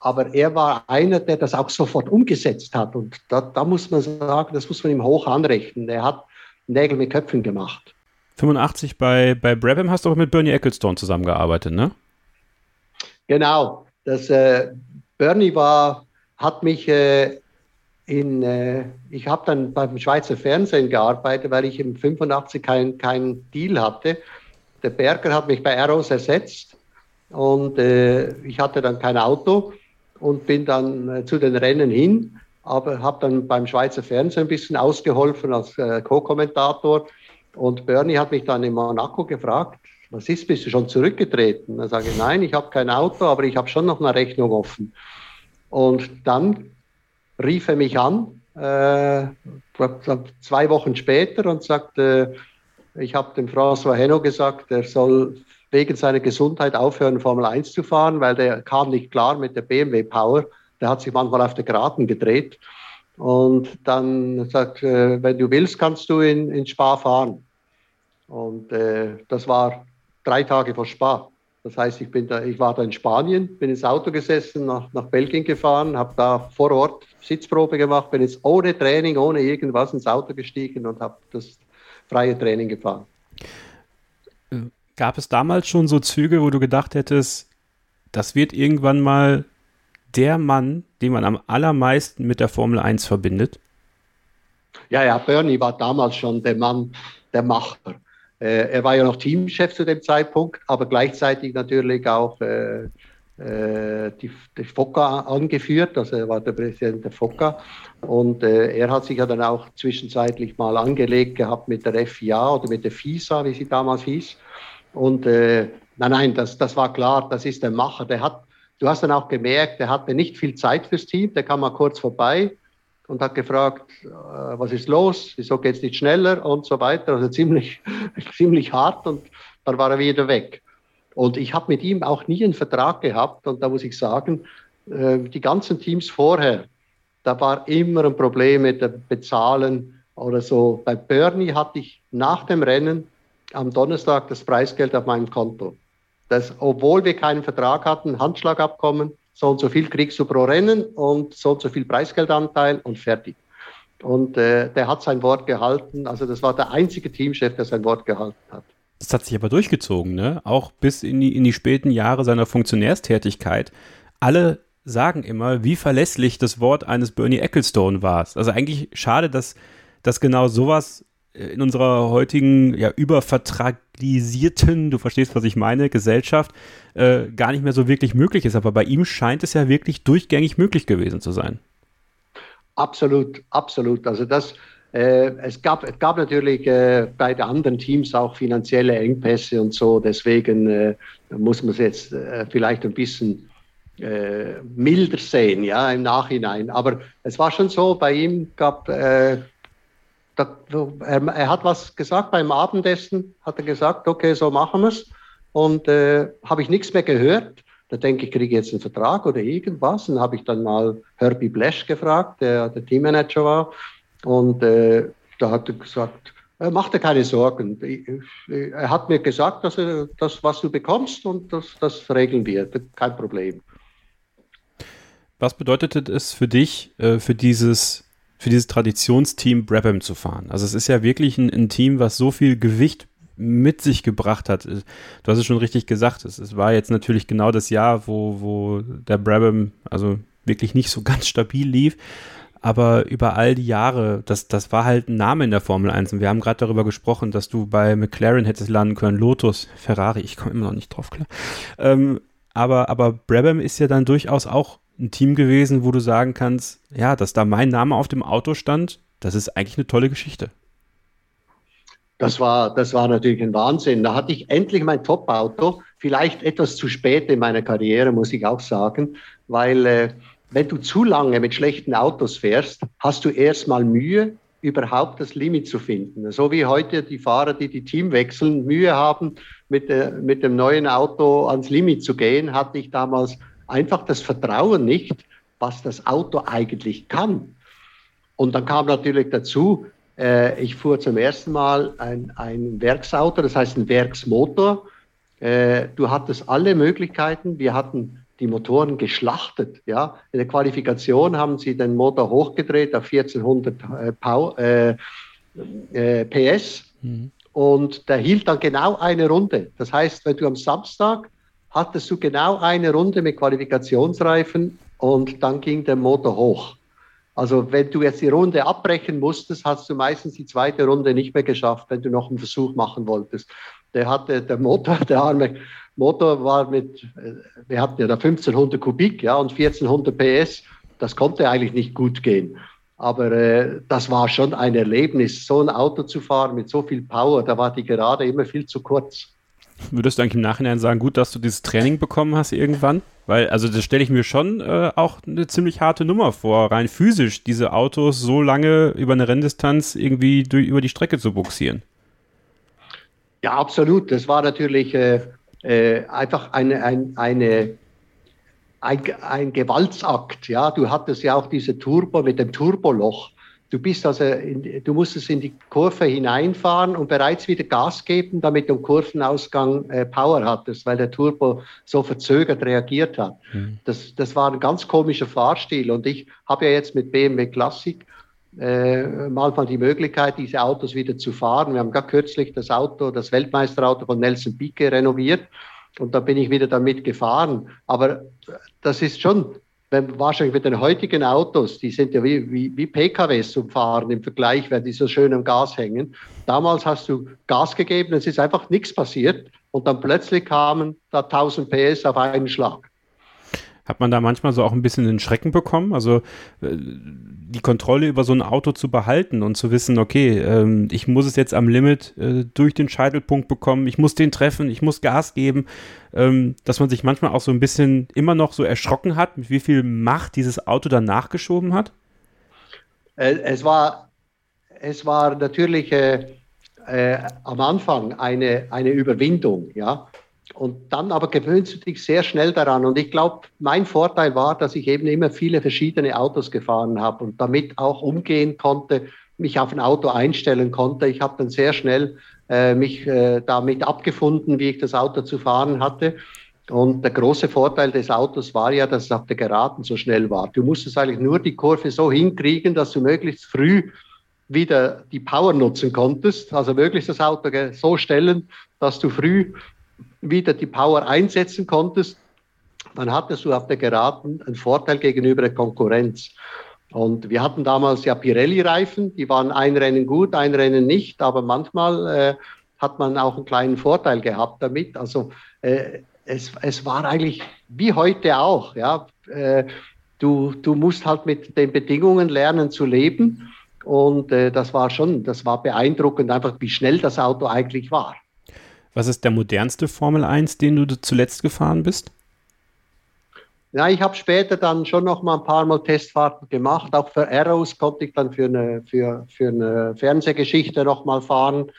aber er war einer, der das auch sofort umgesetzt hat. Und da, da muss man sagen, das muss man ihm hoch anrechnen. Er hat Nägel mit Köpfen gemacht. 85 bei, bei Brabham hast du auch mit Bernie Ecclestone zusammengearbeitet, ne? Genau. Das, äh, Bernie war, hat mich äh, in, äh, ich habe dann beim Schweizer Fernsehen gearbeitet, weil ich im 85 keinen kein Deal hatte. Der Berger hat mich bei Arrows ersetzt und äh, ich hatte dann kein Auto und bin dann äh, zu den Rennen hin, aber habe dann beim Schweizer Fernsehen ein bisschen ausgeholfen als äh, Co-Kommentator. Und Bernie hat mich dann in Monaco gefragt, was ist, bist du schon zurückgetreten? Dann sage ich, nein, ich habe kein Auto, aber ich habe schon noch eine Rechnung offen. Und dann rief er mich an, äh, zwei Wochen später und sagte, ich habe dem François Henno gesagt, er soll wegen seiner Gesundheit aufhören, Formel 1 zu fahren, weil der kam nicht klar mit der BMW Power. Der hat sich manchmal auf der Graten gedreht. Und dann sagt, äh, wenn du willst, kannst du in, in Spa fahren. Und äh, das war drei Tage vor Spa. Das heißt, ich, bin da, ich war da in Spanien, bin ins Auto gesessen, nach, nach Belgien gefahren, habe da vor Ort Sitzprobe gemacht, bin jetzt ohne Training, ohne irgendwas ins Auto gestiegen und habe das freie Training gefahren. Gab es damals schon so Züge, wo du gedacht hättest, das wird irgendwann mal der Mann, den man am allermeisten mit der Formel 1 verbindet? Ja, ja, Bernie war damals schon der Mann, der Macher. Äh, er war ja noch Teamchef zu dem Zeitpunkt, aber gleichzeitig natürlich auch äh, äh, die, die FOCA angeführt, also er war der Präsident der FOCA. Und äh, er hat sich ja dann auch zwischenzeitlich mal angelegt gehabt mit der FIA oder mit der FISA, wie sie damals hieß. Und äh, nein, nein, das, das war klar, das ist der Macher. Der hat, du hast dann auch gemerkt, der hatte nicht viel Zeit fürs Team, der kam mal kurz vorbei und hat gefragt, äh, was ist los, wieso geht es nicht schneller und so weiter. Also ziemlich, ziemlich hart und dann war er wieder weg. Und ich habe mit ihm auch nie einen Vertrag gehabt und da muss ich sagen, äh, die ganzen Teams vorher, da war immer ein Problem mit dem Bezahlen oder so. Bei Bernie hatte ich nach dem Rennen am Donnerstag das Preisgeld auf meinem Konto. Das, obwohl wir keinen Vertrag hatten, Handschlagabkommen, so und so viel kriegst du pro Rennen und so und so viel Preisgeldanteil und fertig. Und äh, der hat sein Wort gehalten. Also das war der einzige Teamchef, der sein Wort gehalten hat. Das hat sich aber durchgezogen, ne? Auch bis in die, in die späten Jahre seiner Funktionärstätigkeit. Alle sagen immer, wie verlässlich das Wort eines Bernie Ecclestone war. Also eigentlich schade, dass, dass genau sowas in unserer heutigen, ja, übervertragisierten, du verstehst, was ich meine, Gesellschaft äh, gar nicht mehr so wirklich möglich ist. Aber bei ihm scheint es ja wirklich durchgängig möglich gewesen zu sein. Absolut, absolut. Also das, äh, es, gab, es gab natürlich äh, bei den anderen Teams auch finanzielle Engpässe und so. Deswegen äh, muss man es jetzt äh, vielleicht ein bisschen äh, milder sehen, ja, im Nachhinein. Aber es war schon so, bei ihm gab da, er, er, hat was gesagt beim Abendessen, hat er gesagt, okay, so machen wir es. Und äh, habe ich nichts mehr gehört. Da denke ich, kriege jetzt einen Vertrag oder irgendwas. Und habe ich dann mal Herbie Blesch gefragt, der der Teammanager war. Und äh, da hat er gesagt, er mach dir keine Sorgen. Er hat mir gesagt, dass er das, was du bekommst, und das, das regeln wir. Kein Problem. Was bedeutet es für dich, äh, für dieses für dieses Traditionsteam Brabham zu fahren. Also es ist ja wirklich ein, ein, Team, was so viel Gewicht mit sich gebracht hat. Du hast es schon richtig gesagt. Es, es war jetzt natürlich genau das Jahr, wo, wo der Brabham also wirklich nicht so ganz stabil lief. Aber über all die Jahre, das, das war halt ein Name in der Formel 1. Und wir haben gerade darüber gesprochen, dass du bei McLaren hättest landen können, Lotus, Ferrari, ich komme immer noch nicht drauf klar. Ähm, aber, aber Brabham ist ja dann durchaus auch ein Team gewesen, wo du sagen kannst, ja, dass da mein Name auf dem Auto stand, das ist eigentlich eine tolle Geschichte. Das war, das war natürlich ein Wahnsinn. Da hatte ich endlich mein Top-Auto, vielleicht etwas zu spät in meiner Karriere, muss ich auch sagen, weil äh, wenn du zu lange mit schlechten Autos fährst, hast du erstmal Mühe, überhaupt das Limit zu finden. So wie heute die Fahrer, die die Team wechseln, Mühe haben, mit, äh, mit dem neuen Auto ans Limit zu gehen, hatte ich damals einfach das Vertrauen nicht, was das Auto eigentlich kann. Und dann kam natürlich dazu, äh, ich fuhr zum ersten Mal ein, ein Werksauto, das heißt ein Werksmotor. Äh, du hattest alle Möglichkeiten. Wir hatten die Motoren geschlachtet. Ja? In der Qualifikation haben sie den Motor hochgedreht auf 1400 äh, äh, äh, PS mhm. und der hielt dann genau eine Runde. Das heißt, wenn du am Samstag hattest du genau eine Runde mit Qualifikationsreifen und dann ging der Motor hoch. Also wenn du jetzt die Runde abbrechen musstest, hast du meistens die zweite Runde nicht mehr geschafft, wenn du noch einen Versuch machen wolltest. Der hatte der Motor, der arme Motor war mit, äh, wir hatten ja da 1500 Kubik, ja, und 1400 PS. Das konnte eigentlich nicht gut gehen. Aber äh, das war schon ein Erlebnis, so ein Auto zu fahren mit so viel Power. Da war die Gerade immer viel zu kurz. Würdest du eigentlich im Nachhinein sagen, gut, dass du dieses Training bekommen hast irgendwann? Weil, also das stelle ich mir schon äh, auch eine ziemlich harte Nummer vor, rein physisch, diese Autos so lange über eine Renndistanz irgendwie durch, über die Strecke zu buxieren. Ja, absolut. Das war natürlich äh, äh, einfach eine, ein, eine, ein, ein Gewaltsakt. Ja, du hattest ja auch diese Turbo mit dem Turboloch. Du bist also, in, du musstest in die Kurve hineinfahren und bereits wieder Gas geben, damit du im Kurvenausgang äh, Power hattest, weil der Turbo so verzögert reagiert hat. Mhm. Das, das war ein ganz komischer Fahrstil und ich habe ja jetzt mit BMW Classic äh, manchmal die Möglichkeit, diese Autos wieder zu fahren. Wir haben gerade kürzlich das Auto, das Weltmeisterauto von Nelson Piquet renoviert und da bin ich wieder damit gefahren. Aber das ist schon wenn, wahrscheinlich mit den heutigen Autos, die sind ja wie, wie, wie PKWs zum Fahren im Vergleich, wenn die so schön am Gas hängen. Damals hast du Gas gegeben, es ist einfach nichts passiert und dann plötzlich kamen da 1000 PS auf einen Schlag. Hat man da manchmal so auch ein bisschen den Schrecken bekommen? Also äh, die Kontrolle über so ein Auto zu behalten und zu wissen, okay, ähm, ich muss es jetzt am Limit äh, durch den Scheitelpunkt bekommen, ich muss den treffen, ich muss Gas geben, ähm, dass man sich manchmal auch so ein bisschen immer noch so erschrocken hat, mit wie viel Macht dieses Auto dann nachgeschoben hat? Äh, es war, es war natürlich äh, äh, am Anfang eine, eine Überwindung, ja. Und dann aber gewöhnst du dich sehr schnell daran. Und ich glaube, mein Vorteil war, dass ich eben immer viele verschiedene Autos gefahren habe und damit auch umgehen konnte, mich auf ein Auto einstellen konnte. Ich habe dann sehr schnell äh, mich äh, damit abgefunden, wie ich das Auto zu fahren hatte. Und der große Vorteil des Autos war ja, dass es auf der Geraden so schnell war. Du musstest eigentlich nur die Kurve so hinkriegen, dass du möglichst früh wieder die Power nutzen konntest. Also möglichst das Auto so stellen, dass du früh wieder die Power einsetzen konntest, dann hattest du auf der Geraden einen Vorteil gegenüber der Konkurrenz. Und wir hatten damals ja Pirelli-Reifen, die waren ein Rennen gut, ein Rennen nicht, aber manchmal äh, hat man auch einen kleinen Vorteil gehabt damit. Also äh, es, es war eigentlich wie heute auch. Ja? Äh, du, du musst halt mit den Bedingungen lernen zu leben. Und äh, das war schon, das war beeindruckend, einfach wie schnell das Auto eigentlich war. Was ist der modernste Formel 1, den du zuletzt gefahren bist? Ja, ich habe später dann schon noch mal ein paar Mal Testfahrten gemacht. Auch für Arrows konnte ich dann für eine, für, für eine Fernsehgeschichte noch mal fahren.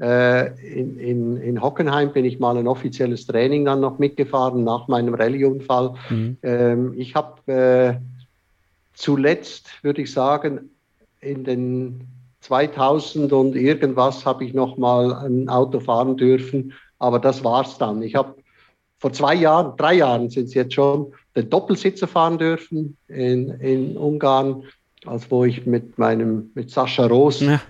Äh, in, in, in Hockenheim bin ich mal ein offizielles Training dann noch mitgefahren nach meinem Rallye-Unfall. Mhm. Ähm, ich habe äh, zuletzt, würde ich sagen, in den 2000 und irgendwas habe ich noch mal ein Auto fahren dürfen, aber das war's dann. Ich habe vor zwei Jahren, drei Jahren sind es jetzt schon, den Doppelsitzer fahren dürfen in, in Ungarn, als wo ich mit meinem, mit Sascha Roos ja.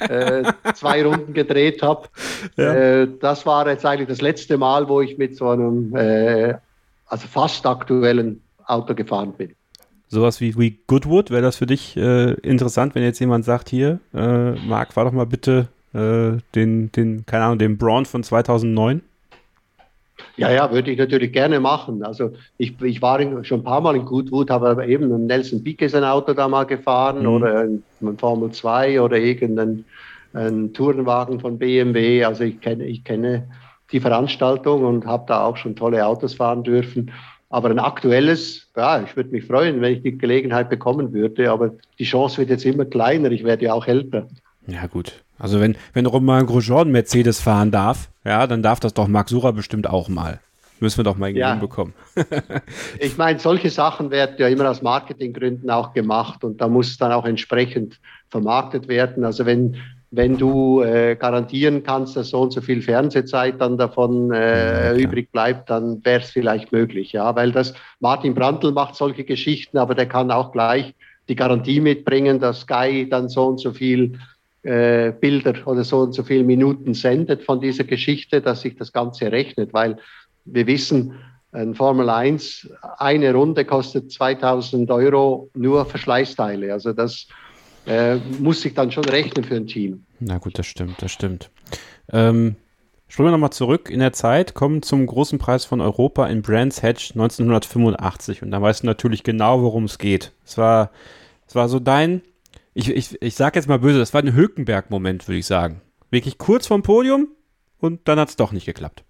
äh, zwei Runden gedreht habe. Ja. Äh, das war jetzt eigentlich das letzte Mal, wo ich mit so einem, äh, also fast aktuellen Auto gefahren bin sowas wie, wie Goodwood, wäre das für dich äh, interessant, wenn jetzt jemand sagt, hier, äh, Marc, fahr doch mal bitte äh, den, den, keine Ahnung, den Braun von 2009? Ja, ja, würde ich natürlich gerne machen. Also ich, ich war in, schon ein paar Mal in Goodwood, habe aber eben ein Nelson Piquet sein Auto da mal gefahren mhm. oder ein, ein, Formel 2 oder irgendeinen ein Tourenwagen von BMW. Also ich kenne, ich kenne die Veranstaltung und habe da auch schon tolle Autos fahren dürfen. Aber ein aktuelles, ja, ich würde mich freuen, wenn ich die Gelegenheit bekommen würde, aber die Chance wird jetzt immer kleiner. Ich werde ja auch älter. Ja, gut. Also wenn, wenn Romain Grosjean Mercedes fahren darf, ja, dann darf das doch Max Sura bestimmt auch mal. Müssen wir doch mal irgendwie ja. hinbekommen. ich meine, solche Sachen werden ja immer aus Marketinggründen auch gemacht und da muss es dann auch entsprechend vermarktet werden. Also wenn wenn du äh, garantieren kannst, dass so und so viel Fernsehzeit dann davon äh, ja, übrig bleibt, dann wäre es vielleicht möglich, ja, weil das Martin Brandl macht solche Geschichten, aber der kann auch gleich die Garantie mitbringen, dass Sky dann so und so viel äh, Bilder oder so und so viele Minuten sendet von dieser Geschichte, dass sich das Ganze rechnet, weil wir wissen, ein Formel 1, eine Runde kostet 2000 Euro nur Verschleißteile. Also das äh, muss sich dann schon rechnen für ein Team. Na gut, das stimmt, das stimmt. Ähm, Springen wir nochmal zurück in der Zeit, kommen zum großen Preis von Europa in Brands Hatch 1985 und da weißt du natürlich genau, worum es geht. Es war, es war so dein, ich, ich, ich sag jetzt mal böse, das war ein Hülkenberg-Moment, würde ich sagen. Wirklich kurz vom Podium und dann hat es doch nicht geklappt.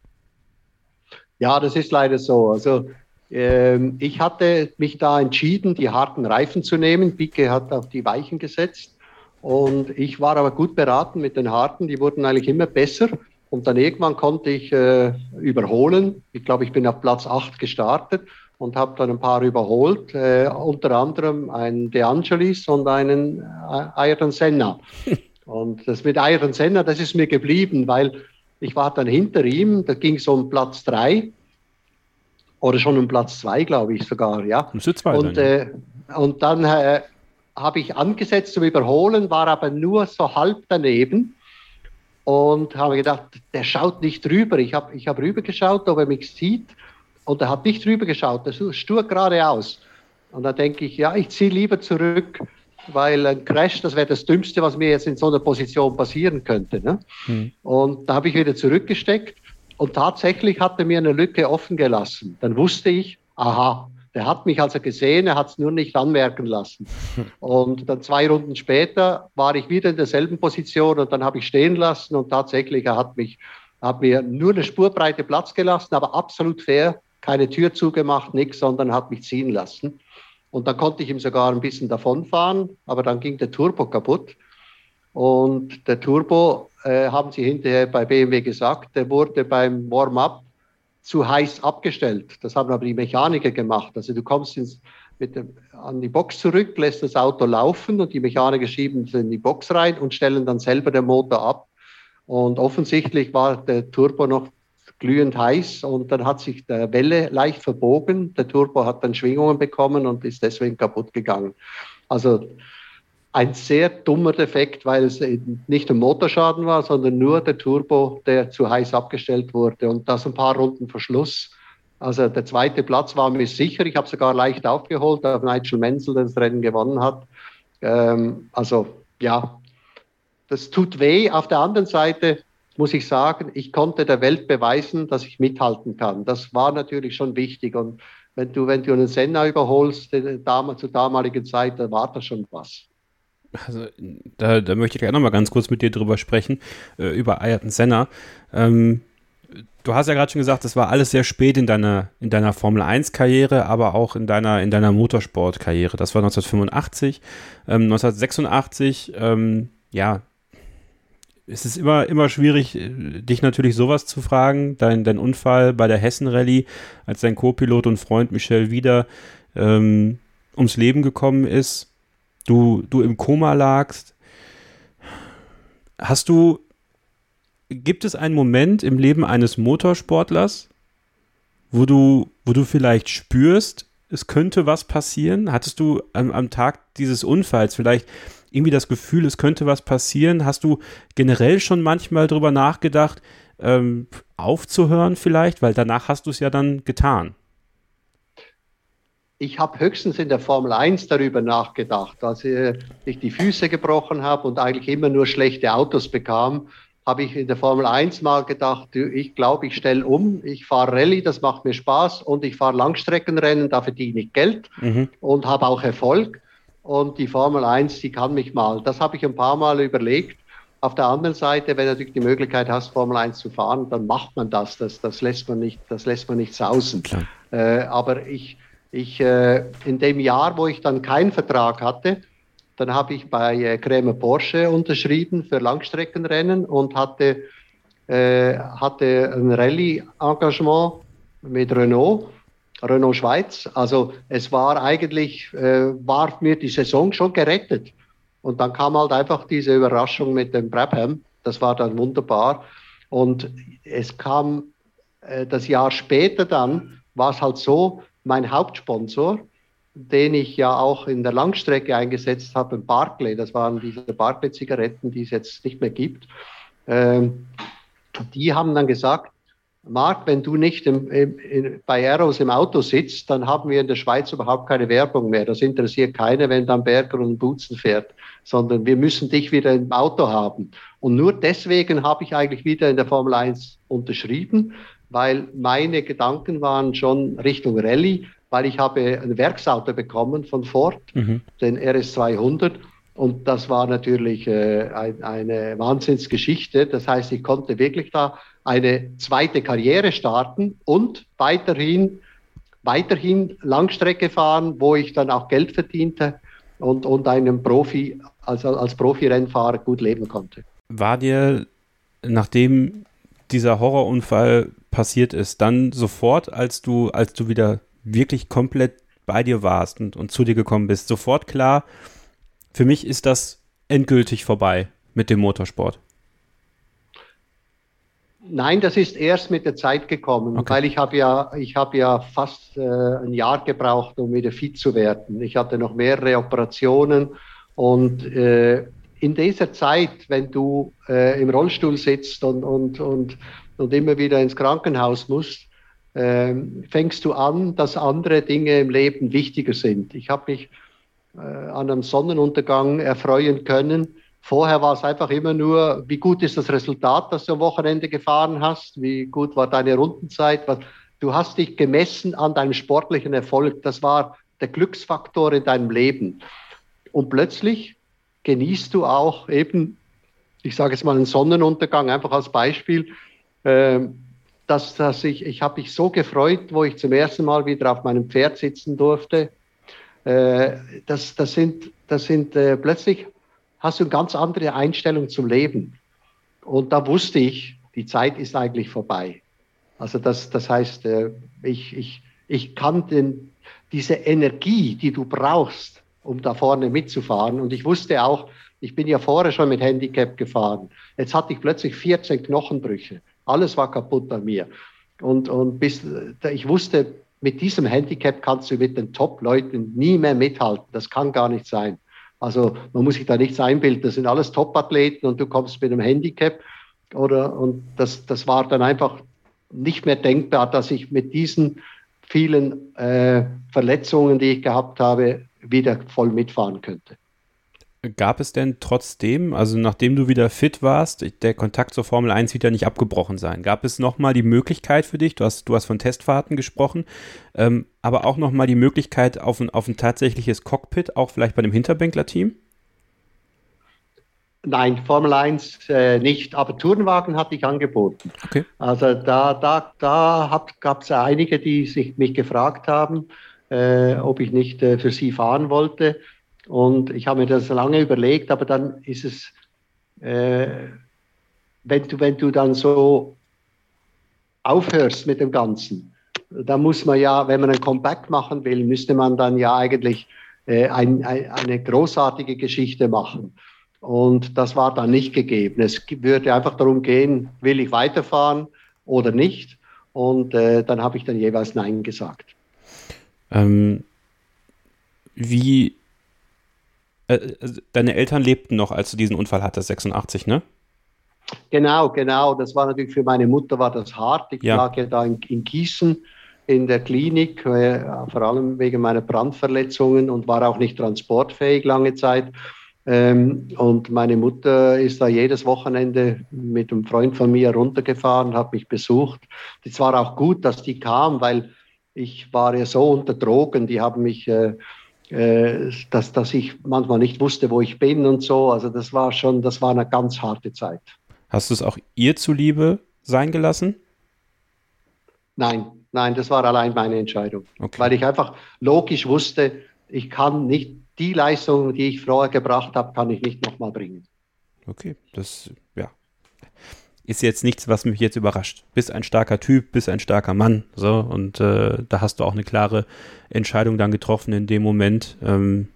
Ja, das ist leider so. Also ähm, ich hatte mich da entschieden, die harten Reifen zu nehmen. Bicke hat auf die Weichen gesetzt. Und ich war aber gut beraten mit den harten. Die wurden eigentlich immer besser. Und dann irgendwann konnte ich äh, überholen. Ich glaube, ich bin auf Platz 8 gestartet und habe dann ein paar überholt, äh, unter anderem einen De Angelis und einen äh, Ayrton Senna. Und das mit Ayrton Senna, das ist mir geblieben, weil ich war dann hinter ihm, da ging es um Platz 3 oder schon um Platz 2, glaube ich sogar, ja. Und, äh, und dann äh, habe ich angesetzt zum Überholen, war aber nur so halb daneben und habe gedacht, der schaut nicht rüber. Ich habe ich hab rüber geschaut, ob er mich sieht und er hat nicht rüber geschaut, der stur geradeaus. Und da denke ich, ja, ich ziehe lieber zurück, weil ein Crash, das wäre das Dümmste, was mir jetzt in so einer Position passieren könnte. Ne? Hm. Und da habe ich wieder zurückgesteckt und tatsächlich hat er mir eine Lücke offen gelassen. Dann wusste ich, aha, der hat mich also gesehen, er hat es nur nicht anmerken lassen. Und dann zwei Runden später war ich wieder in derselben Position und dann habe ich stehen lassen und tatsächlich, er hat mich, hat mir nur eine Spurbreite Platz gelassen, aber absolut fair, keine Tür zugemacht, nichts, sondern hat mich ziehen lassen. Und dann konnte ich ihm sogar ein bisschen davonfahren, aber dann ging der Turbo kaputt. Und der Turbo, äh, haben sie hinterher bei BMW gesagt, der wurde beim Warm-up zu heiß abgestellt. Das haben aber die Mechaniker gemacht. Also du kommst ins, mit dem, an die Box zurück, lässt das Auto laufen und die Mechaniker schieben es in die Box rein und stellen dann selber den Motor ab. Und offensichtlich war der Turbo noch glühend heiß und dann hat sich der Welle leicht verbogen. Der Turbo hat dann Schwingungen bekommen und ist deswegen kaputt gegangen. Also ein sehr dummer Defekt, weil es nicht ein Motorschaden war, sondern nur der Turbo, der zu heiß abgestellt wurde und das ein paar Runden Verschluss. Also der zweite Platz war mir sicher. Ich habe sogar leicht aufgeholt auf Nigel Menzel, der das Rennen gewonnen hat. Ähm, also ja, das tut weh. Auf der anderen Seite muss ich sagen, ich konnte der Welt beweisen, dass ich mithalten kann. Das war natürlich schon wichtig. Und wenn du, wenn du einen Senna überholst, äh, zur damaligen Zeit, dann war das schon was also da, da möchte ich gleich nochmal ganz kurz mit dir drüber sprechen, äh, über Ayrton Senna. Ähm, du hast ja gerade schon gesagt, das war alles sehr spät in deiner, in deiner Formel 1-Karriere, aber auch in deiner, in deiner Motorsport-Karriere. Das war 1985. Ähm, 1986, ähm, ja, es ist immer, immer schwierig, äh, dich natürlich sowas zu fragen. Dein, dein Unfall bei der Hessen-Rallye, als dein Co-Pilot und Freund Michel wieder ähm, ums Leben gekommen ist du, du im Koma lagst. Hast du, gibt es einen Moment im Leben eines Motorsportlers, wo du, wo du vielleicht spürst, es könnte was passieren? Hattest du am, am Tag dieses Unfalls vielleicht irgendwie das Gefühl, es könnte was passieren? Hast du generell schon manchmal darüber nachgedacht, ähm, aufzuhören vielleicht? Weil danach hast du es ja dann getan ich habe höchstens in der Formel 1 darüber nachgedacht, als ich die Füße gebrochen habe und eigentlich immer nur schlechte Autos bekam, habe ich in der Formel 1 mal gedacht, ich glaube, ich stelle um, ich fahre Rallye, das macht mir Spaß und ich fahre Langstreckenrennen, da verdiene ich Geld mhm. und habe auch Erfolg. Und die Formel 1, die kann mich mal. Das habe ich ein paar Mal überlegt. Auf der anderen Seite, wenn du natürlich die Möglichkeit hast, Formel 1 zu fahren, dann macht man das. Das, das, lässt, man nicht, das lässt man nicht sausen. Äh, aber ich, ich, äh, in dem Jahr, wo ich dann keinen Vertrag hatte, dann habe ich bei äh, Krämer Porsche unterschrieben für Langstreckenrennen und hatte, äh, hatte ein Rallye-Engagement mit Renault, Renault Schweiz. Also es war eigentlich, äh, war mir die Saison schon gerettet. Und dann kam halt einfach diese Überraschung mit dem Brabham. Das war dann wunderbar. Und es kam äh, das Jahr später dann, war es halt so, mein Hauptsponsor, den ich ja auch in der Langstrecke eingesetzt habe, Barclay, das waren diese Barclay-Zigaretten, die es jetzt nicht mehr gibt, ähm, die haben dann gesagt, Marc, wenn du nicht im, im, bei Eros im Auto sitzt, dann haben wir in der Schweiz überhaupt keine Werbung mehr. Das interessiert keiner, wenn dann Berger und Butzen fährt, sondern wir müssen dich wieder im Auto haben. Und nur deswegen habe ich eigentlich wieder in der Formel 1 unterschrieben, weil meine Gedanken waren schon Richtung Rallye, weil ich habe ein Werksauto bekommen von Ford, mhm. den RS 200 und das war natürlich äh, ein, eine Wahnsinnsgeschichte. Das heißt, ich konnte wirklich da eine zweite Karriere starten und weiterhin, weiterhin Langstrecke fahren, wo ich dann auch Geld verdiente und, und einem Profi, also als Profirennfahrer gut leben konnte. War dir, nachdem dieser Horrorunfall passiert ist, dann sofort, als du, als du wieder wirklich komplett bei dir warst und, und zu dir gekommen bist, sofort klar, für mich ist das endgültig vorbei mit dem Motorsport. Nein, das ist erst mit der Zeit gekommen, okay. weil ich habe ja, ich habe ja fast äh, ein Jahr gebraucht, um wieder fit zu werden. Ich hatte noch mehrere Operationen und äh, in dieser Zeit, wenn du äh, im Rollstuhl sitzt und, und, und, und immer wieder ins Krankenhaus musst, ähm, fängst du an, dass andere Dinge im Leben wichtiger sind. Ich habe mich äh, an einem Sonnenuntergang erfreuen können. Vorher war es einfach immer nur, wie gut ist das Resultat, das du am Wochenende gefahren hast, wie gut war deine Rundenzeit. Du hast dich gemessen an deinem sportlichen Erfolg. Das war der Glücksfaktor in deinem Leben. Und plötzlich genießt du auch eben, ich sage jetzt mal einen Sonnenuntergang, einfach als Beispiel, äh, dass, dass ich, ich habe mich so gefreut, wo ich zum ersten Mal wieder auf meinem Pferd sitzen durfte, äh, das, das sind, das sind äh, plötzlich hast du eine ganz andere Einstellung zum Leben. Und da wusste ich, die Zeit ist eigentlich vorbei. Also das, das heißt, äh, ich, ich, ich kann den, diese Energie, die du brauchst, um da vorne mitzufahren. Und ich wusste auch, ich bin ja vorher schon mit Handicap gefahren. Jetzt hatte ich plötzlich 14 Knochenbrüche. Alles war kaputt an mir. Und, und bis, ich wusste, mit diesem Handicap kannst du mit den Top-Leuten nie mehr mithalten. Das kann gar nicht sein. Also man muss sich da nichts einbilden. Das sind alles Top-Athleten und du kommst mit einem Handicap. Oder, und das, das war dann einfach nicht mehr denkbar, dass ich mit diesen vielen äh, Verletzungen, die ich gehabt habe, wieder voll mitfahren könnte. Gab es denn trotzdem, also nachdem du wieder fit warst, der Kontakt zur Formel 1 wieder nicht abgebrochen sein? Gab es nochmal die Möglichkeit für dich, du hast, du hast von Testfahrten gesprochen, ähm, aber auch nochmal die Möglichkeit auf ein, auf ein tatsächliches Cockpit, auch vielleicht bei dem Hinterbänkler-Team? Nein, Formel 1 äh, nicht, aber Tourenwagen hatte ich angeboten. Okay. Also da, da, da gab es einige, die sich mich gefragt haben, äh, ob ich nicht äh, für sie fahren wollte. Und ich habe mir das lange überlegt, aber dann ist es, äh, wenn, du, wenn du dann so aufhörst mit dem Ganzen, da muss man ja, wenn man ein Comeback machen will, müsste man dann ja eigentlich äh, ein, ein, eine großartige Geschichte machen. Und das war dann nicht gegeben. Es würde einfach darum gehen, will ich weiterfahren oder nicht. Und äh, dann habe ich dann jeweils Nein gesagt. Ähm, wie äh, deine Eltern lebten noch, als du diesen Unfall hattest, 86, ne? Genau, genau. Das war natürlich für meine Mutter war das hart. Ich ja. lag ja da in, in Gießen in der Klinik, äh, vor allem wegen meiner Brandverletzungen und war auch nicht transportfähig lange Zeit. Ähm, und meine Mutter ist da jedes Wochenende mit einem Freund von mir runtergefahren, hat mich besucht. Es war auch gut, dass die kam, weil ich war ja so unter Drogen. Die haben mich äh, äh, dass, dass ich manchmal nicht wusste, wo ich bin und so. Also das war schon, das war eine ganz harte Zeit. Hast du es auch ihr zuliebe sein gelassen? Nein, nein, das war allein meine Entscheidung. Okay. Weil ich einfach logisch wusste, ich kann nicht die Leistung, die ich vorher gebracht habe, kann ich nicht nochmal bringen. Okay, das, ist jetzt nichts, was mich jetzt überrascht. Bist ein starker Typ, bist ein starker Mann. So, und äh, da hast du auch eine klare Entscheidung dann getroffen in dem Moment. Ähm,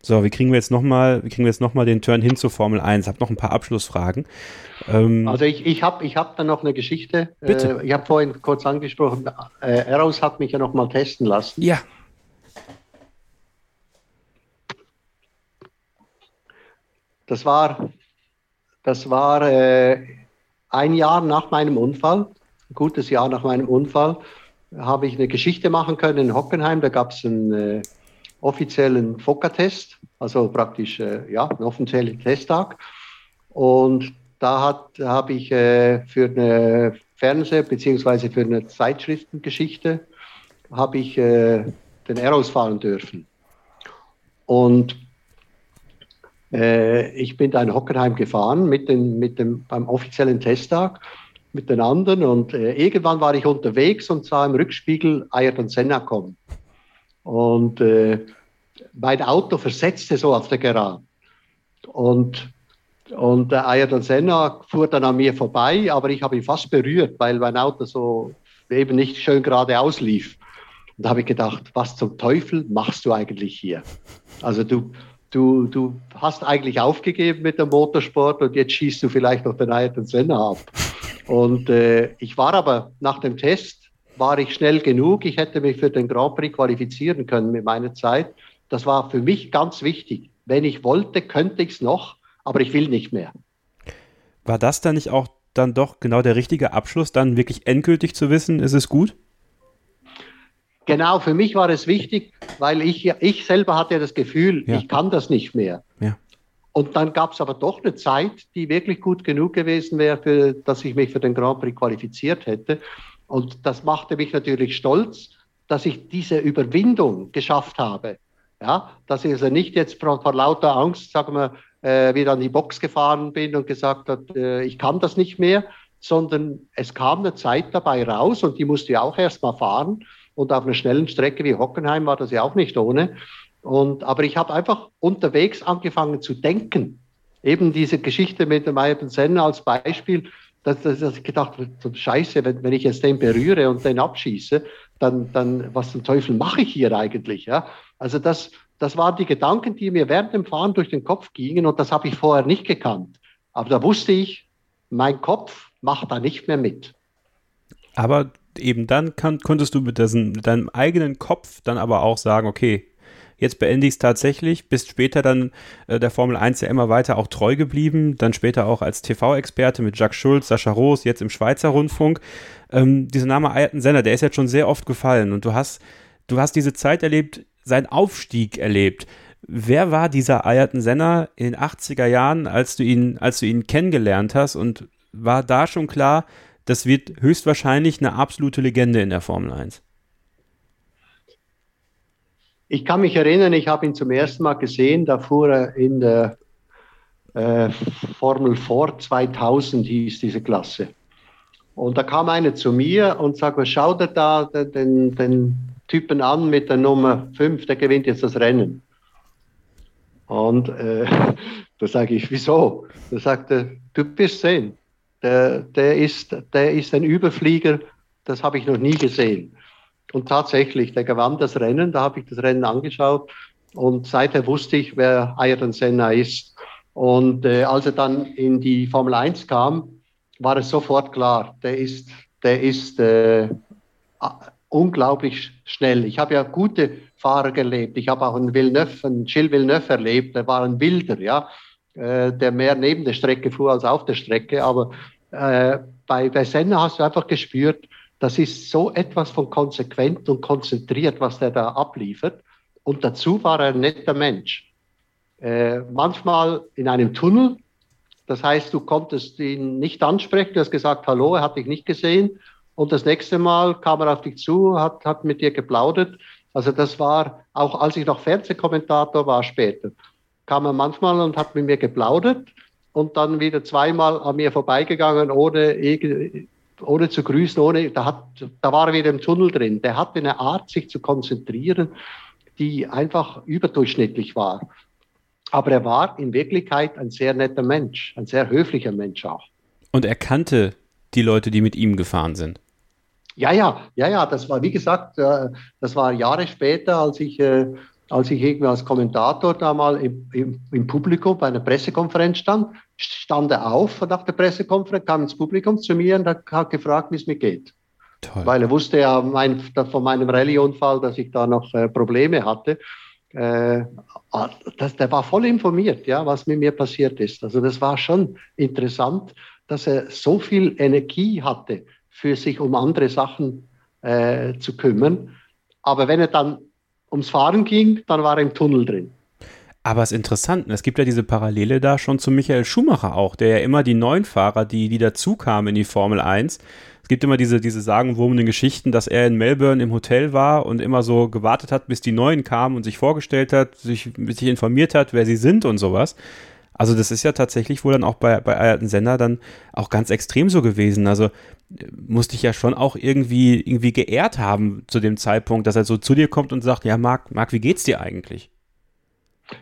so, wie kriegen wir jetzt nochmal, wie kriegen wir jetzt noch mal den Turn hin zur Formel 1? Ich habe noch ein paar Abschlussfragen. Ähm, also ich, ich habe ich hab dann noch eine Geschichte. Bitte. Äh, ich habe vorhin kurz angesprochen, äh, Eros hat mich ja nochmal testen lassen. Ja. Das war das war äh, ein Jahr nach meinem Unfall, ein gutes Jahr nach meinem Unfall, habe ich eine Geschichte machen können in Hockenheim. Da gab es einen äh, offiziellen FOCA-Test, also praktisch äh, ja, einen offiziellen Testtag. Und da habe ich äh, für eine Fernseh- bzw. für eine Zeitschriftengeschichte habe ich äh, den Aeros fahren dürfen. Und äh, ich bin da in Hockenheim gefahren mit, den, mit dem, beim offiziellen Testtag mit den anderen und äh, irgendwann war ich unterwegs und sah im Rückspiegel Ayrton Senna kommen. Und äh, mein Auto versetzte so auf der Gerade. Und, und der Ayrton Senna fuhr dann an mir vorbei, aber ich habe ihn fast berührt, weil mein Auto so eben nicht schön geradeaus lief. Und da habe ich gedacht, was zum Teufel machst du eigentlich hier? Also du, du, du hast eigentlich aufgegeben mit dem Motorsport und jetzt schießt du vielleicht noch den Ayrton Senna ab. Und äh, ich war aber nach dem Test, war ich schnell genug. Ich hätte mich für den Grand Prix qualifizieren können mit meiner Zeit. Das war für mich ganz wichtig. Wenn ich wollte, könnte ich es noch, aber ich will nicht mehr. War das dann nicht auch dann doch genau der richtige Abschluss, dann wirklich endgültig zu wissen, ist es gut? Genau, für mich war es wichtig, weil ich, ich selber hatte das Gefühl, ja. ich kann das nicht mehr. Ja. Und dann gab es aber doch eine Zeit, die wirklich gut genug gewesen wäre, für, dass ich mich für den Grand Prix qualifiziert hätte. Und das machte mich natürlich stolz, dass ich diese Überwindung geschafft habe. Ja, dass ich also nicht jetzt vor, vor lauter Angst, sagen wir, äh, wieder an die Box gefahren bin und gesagt habe, äh, ich kann das nicht mehr, sondern es kam eine Zeit dabei raus und die musste ich auch erst mal fahren. Und auf einer schnellen Strecke wie Hockenheim war das ja auch nicht ohne. Und, aber ich habe einfach unterwegs angefangen zu denken. Eben diese Geschichte mit dem Ayrton Senna als Beispiel, dass, dass, dass ich gedacht habe, scheiße, wenn, wenn ich jetzt den berühre und den abschieße, dann, dann was zum Teufel mache ich hier eigentlich? Ja? Also das, das waren die Gedanken, die mir während dem Fahren durch den Kopf gingen und das habe ich vorher nicht gekannt. Aber da wusste ich, mein Kopf macht da nicht mehr mit. Aber eben dann kann, konntest du mit, dessen, mit deinem eigenen Kopf dann aber auch sagen, okay, jetzt beende ich es tatsächlich, bist später dann äh, der Formel 1 ja immer weiter auch treu geblieben, dann später auch als TV-Experte mit Jacques Schulz, Sascha Roos, jetzt im Schweizer Rundfunk. Ähm, dieser Name Ayrton Senna, der ist jetzt schon sehr oft gefallen und du hast, du hast diese Zeit erlebt, seinen Aufstieg erlebt. Wer war dieser Ayrton Senna in den 80er Jahren, als du ihn, als du ihn kennengelernt hast und war da schon klar, das wird höchstwahrscheinlich eine absolute Legende in der Formel 1. Ich kann mich erinnern, ich habe ihn zum ersten Mal gesehen, da fuhr er in der äh, Formel 4 2000 hieß diese Klasse. Und da kam einer zu mir und sagte, schau dir da den, den Typen an mit der Nummer 5, der gewinnt jetzt das Rennen. Und äh, da sage ich, wieso? Da sagte, du bist sehen der, der, ist, der ist ein Überflieger, das habe ich noch nie gesehen. Und tatsächlich, der gewann das Rennen, da habe ich das Rennen angeschaut und seither wusste ich, wer Ayrton Senna ist. Und äh, als er dann in die Formel 1 kam, war es sofort klar, der ist, der ist äh, unglaublich schnell. Ich habe ja gute Fahrer gelebt. Ich habe auch einen Villeneuve, einen Gilles Villeneuve erlebt, der war ein Wilder, ja, äh, der mehr neben der Strecke fuhr als auf der Strecke. Aber äh, bei, bei Senna hast du einfach gespürt, das ist so etwas von konsequent und konzentriert, was der da abliefert. Und dazu war er ein netter Mensch. Äh, manchmal in einem Tunnel, das heißt, du konntest ihn nicht ansprechen, du hast gesagt, hallo, er hat dich nicht gesehen. Und das nächste Mal kam er auf dich zu, hat, hat mit dir geplaudert. Also das war, auch als ich noch Fernsehkommentator war später, kam er manchmal und hat mit mir geplaudert und dann wieder zweimal an mir vorbeigegangen, ohne, ohne zu grüßen, ohne, da, hat, da war er wieder im Tunnel drin. Der hatte eine Art, sich zu konzentrieren, die einfach überdurchschnittlich war. Aber er war in Wirklichkeit ein sehr netter Mensch, ein sehr höflicher Mensch auch. Und er kannte die Leute, die mit ihm gefahren sind. Ja, ja, ja, ja, das war, wie gesagt, äh, das war Jahre später, als ich äh, als ich irgendwie als Kommentator da mal im, im, im, Publikum bei einer Pressekonferenz stand, stand er auf nach der Pressekonferenz, kam ins Publikum zu mir und hat gefragt, wie es mir geht. Toll. Weil er wusste ja mein, von meinem Rallye-Unfall, dass ich da noch äh, Probleme hatte. Äh, das, der war voll informiert, ja, was mit mir passiert ist. Also das war schon interessant. dass er so viel Energie hatte, für sich um andere Sachen äh, zu kümmern. Aber wenn er dann ums Fahren ging, dann war er im Tunnel drin. Aber es ist interessant, ne? es gibt ja diese Parallele da schon zu Michael Schumacher auch, der ja immer die neuen Fahrer, die, die dazukamen in die Formel 1, es gibt immer diese, diese sagenwurmenden Geschichten, dass er in Melbourne im Hotel war und immer so gewartet hat, bis die Neuen kamen und sich vorgestellt hat, sich, sich informiert hat, wer sie sind und sowas. Also das ist ja tatsächlich wohl dann auch bei, bei Ayrton Sender dann auch ganz extrem so gewesen. Also äh, musste ich ja schon auch irgendwie, irgendwie geehrt haben zu dem Zeitpunkt, dass er so zu dir kommt und sagt, ja Marc, Marc, wie geht's dir eigentlich?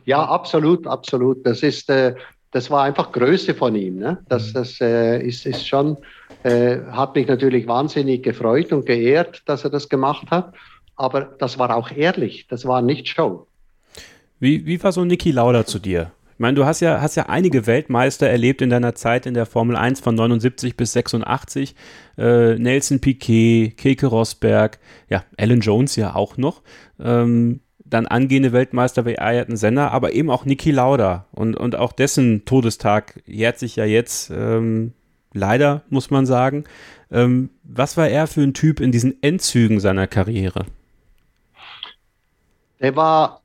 Ja, absolut, absolut. Das ist, äh, das war einfach Größe von ihm. Ne? Das, mhm. das äh, ist, ist schon, äh, hat mich natürlich wahnsinnig gefreut und geehrt, dass er das gemacht hat. Aber das war auch ehrlich, das war nicht Show. Wie, wie war so Niki Lauda zu dir? Ich meine, du hast ja, hast ja einige Weltmeister erlebt in deiner Zeit in der Formel 1 von 79 bis 86. Äh, Nelson Piquet, Keke Rosberg, ja, Alan Jones ja auch noch. Ähm, dann angehende Weltmeister wie Ayrton Senna, aber eben auch Niki Lauda. Und, und auch dessen Todestag jährt sich ja jetzt, ähm, leider, muss man sagen. Ähm, was war er für ein Typ in diesen Endzügen seiner Karriere? Er war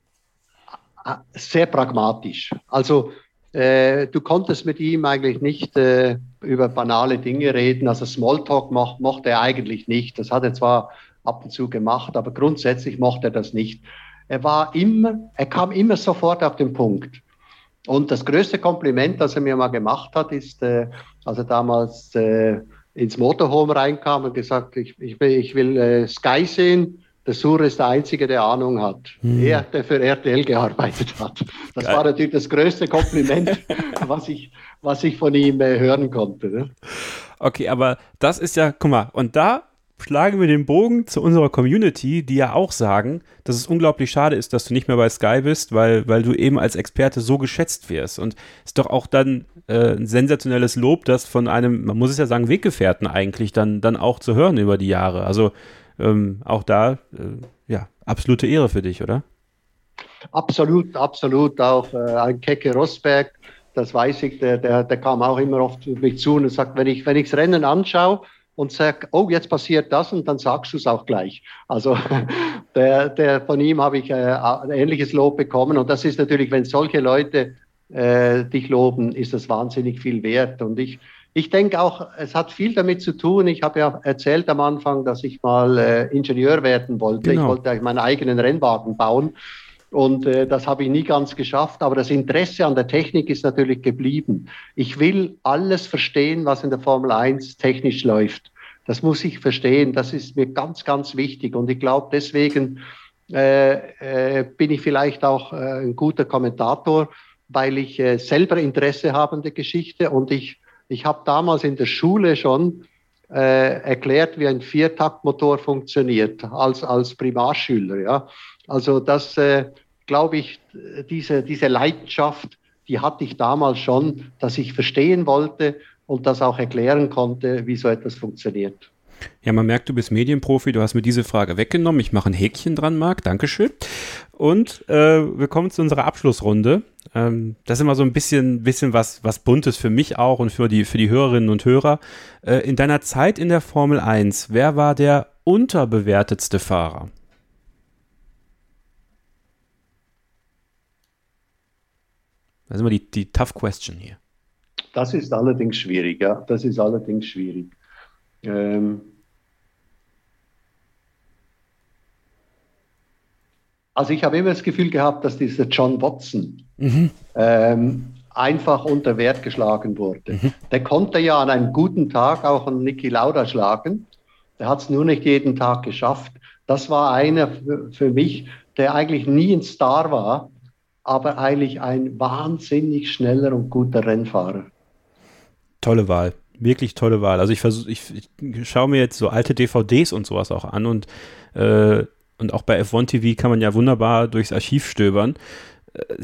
sehr pragmatisch. Also äh, du konntest mit ihm eigentlich nicht äh, über banale Dinge reden. Also Smalltalk mocht, mochte er eigentlich nicht. Das hat er zwar ab und zu gemacht, aber grundsätzlich mochte er das nicht. Er war immer, er kam immer sofort auf den Punkt. Und das größte Kompliment, das er mir mal gemacht hat, ist, äh, als er damals äh, ins Motorhome reinkam und gesagt, ich, ich will, ich will äh, Sky sehen. Der Sur ist der Einzige, der Ahnung hat. Hm. Er, der für RTL gearbeitet hat. Das Geil. war natürlich das größte Kompliment, was, ich, was ich von ihm äh, hören konnte. Ne? Okay, aber das ist ja, guck mal, und da schlagen wir den Bogen zu unserer Community, die ja auch sagen, dass es unglaublich schade ist, dass du nicht mehr bei Sky bist, weil, weil du eben als Experte so geschätzt wirst. Und ist doch auch dann äh, ein sensationelles Lob, das von einem, man muss es ja sagen, Weggefährten eigentlich dann, dann auch zu hören über die Jahre. Also ähm, auch da, äh, ja, absolute Ehre für dich, oder? Absolut, absolut. Auch äh, ein Kecke Rosberg, das weiß ich, der, der, der kam auch immer oft auf mich zu und sagt, wenn ich, wenn ich das Rennen anschaue, und sag, oh, jetzt passiert das und dann sagst du es auch gleich. Also der, der, von ihm habe ich äh, ein ähnliches Lob bekommen und das ist natürlich, wenn solche Leute äh, dich loben, ist das wahnsinnig viel wert. Und ich, ich denke auch, es hat viel damit zu tun. Ich habe ja erzählt am Anfang, dass ich mal äh, Ingenieur werden wollte. Genau. Ich wollte meinen eigenen Rennwagen bauen. Und äh, das habe ich nie ganz geschafft. Aber das Interesse an der Technik ist natürlich geblieben. Ich will alles verstehen, was in der Formel 1 technisch läuft. Das muss ich verstehen. Das ist mir ganz, ganz wichtig. Und ich glaube, deswegen äh, äh, bin ich vielleicht auch äh, ein guter Kommentator, weil ich äh, selber Interesse habe an der Geschichte. Und ich, ich habe damals in der Schule schon äh, erklärt, wie ein Viertaktmotor funktioniert, als, als Primarschüler. Ja. Also das, äh, glaube ich, diese, diese Leidenschaft, die hatte ich damals schon, dass ich verstehen wollte und das auch erklären konnte, wie so etwas funktioniert. Ja, man merkt, du bist Medienprofi, du hast mir diese Frage weggenommen. Ich mache ein Häkchen dran, Marc. Dankeschön. Und äh, wir kommen zu unserer Abschlussrunde. Ähm, das ist immer so ein bisschen, bisschen was, was Buntes für mich auch und für die, für die Hörerinnen und Hörer. Äh, in deiner Zeit in der Formel 1, wer war der unterbewertetste Fahrer? Das ist immer die, die Tough Question hier. Das ist allerdings schwierig, ja. Das ist allerdings schwierig. Ähm also ich habe immer das Gefühl gehabt, dass dieser John Watson mhm. ähm, einfach unter Wert geschlagen wurde. Mhm. Der konnte ja an einem guten Tag auch einen Niki Lauda schlagen. Der hat es nur nicht jeden Tag geschafft. Das war einer für, mich, der eigentlich nie ein Star war, aber eigentlich ein wahnsinnig schneller und guter Rennfahrer. Tolle Wahl. Wirklich tolle Wahl. Also ich versuche, ich, ich schaue mir jetzt so alte DVDs und sowas auch an und, äh, und auch bei F1 TV kann man ja wunderbar durchs Archiv stöbern. Äh,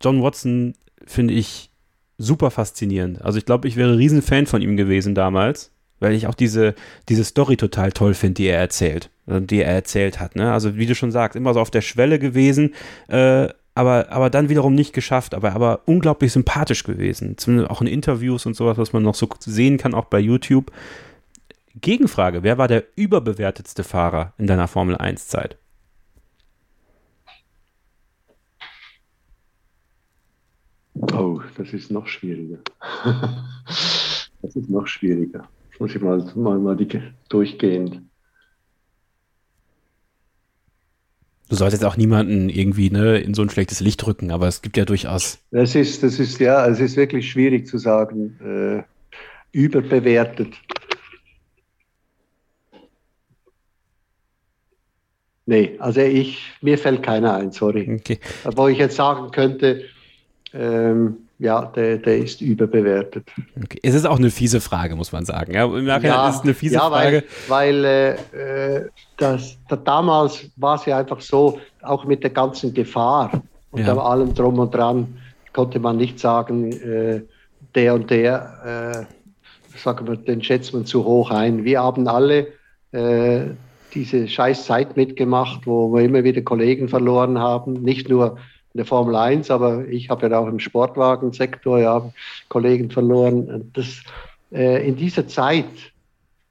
John Watson finde ich super faszinierend. Also ich glaube, ich wäre ein Riesenfan von ihm gewesen damals, weil ich auch diese, diese Story total toll finde, die er erzählt, äh, die er erzählt hat. Ne? Also wie du schon sagst, immer so auf der Schwelle gewesen, äh, aber, aber dann wiederum nicht geschafft, aber, aber unglaublich sympathisch gewesen. Zumindest auch in Interviews und sowas, was man noch so sehen kann, auch bei YouTube. Gegenfrage, wer war der überbewertetste Fahrer in deiner Formel 1 Zeit? Oh, das ist noch schwieriger. das ist noch schwieriger. Das muss ich mal, mal, mal die, durchgehend. Du solltest auch niemanden irgendwie ne, in so ein schlechtes Licht rücken, aber es gibt ja durchaus. Das ist, das ist ja, es ist wirklich schwierig zu sagen, äh, überbewertet. Nee, also ich, mir fällt keiner ein, sorry. Okay. Wo ich jetzt sagen könnte, ähm, ja, der, der ist überbewertet. Okay. Es ist auch eine fiese Frage, muss man sagen. Ja, Im Nachhinein ja, ist es eine fiese ja, Frage. Weil, weil äh, das, das, damals war es ja einfach so, auch mit der ganzen Gefahr und ja. allem drum und dran, konnte man nicht sagen, äh, der und der, äh, sagen wir, den schätzt man zu hoch ein. Wir haben alle äh, diese scheiß Zeit mitgemacht, wo wir immer wieder Kollegen verloren haben, nicht nur in der Formel 1, aber ich habe ja auch im Sportwagensektor ja Kollegen verloren. Das, äh, in dieser Zeit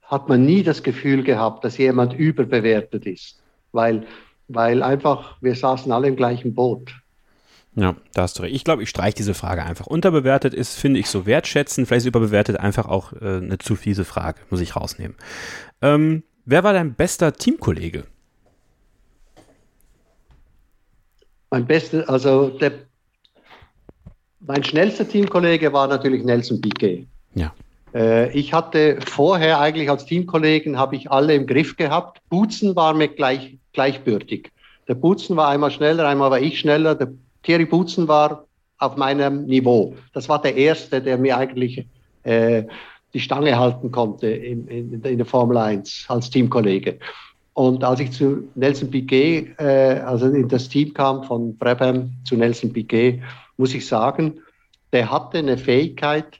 hat man nie das Gefühl gehabt, dass jemand überbewertet ist, weil, weil einfach wir saßen alle im gleichen Boot. Ja, da hast du recht. Ich glaube, ich streiche diese Frage einfach. Unterbewertet ist, finde ich, so wertschätzen. Vielleicht ist überbewertet einfach auch äh, eine zu fiese Frage. Muss ich rausnehmen. Ähm, Wer war dein bester Teamkollege? Mein bester, also der, mein schnellster Teamkollege war natürlich Nelson Piquet. Ja. Äh, ich hatte vorher eigentlich als Teamkollegen habe ich alle im Griff gehabt. Butzen war mir gleich, gleichbürtig. Der Butzen war einmal schneller, einmal war ich schneller. Der Thierry Butzen war auf meinem Niveau. Das war der erste, der mir eigentlich äh, die Stange halten konnte in, in, in der Formel 1 als Teamkollege. Und als ich zu Nelson Piquet, äh, also in das Team kam, von Brabham zu Nelson Piquet, muss ich sagen, der hatte eine Fähigkeit,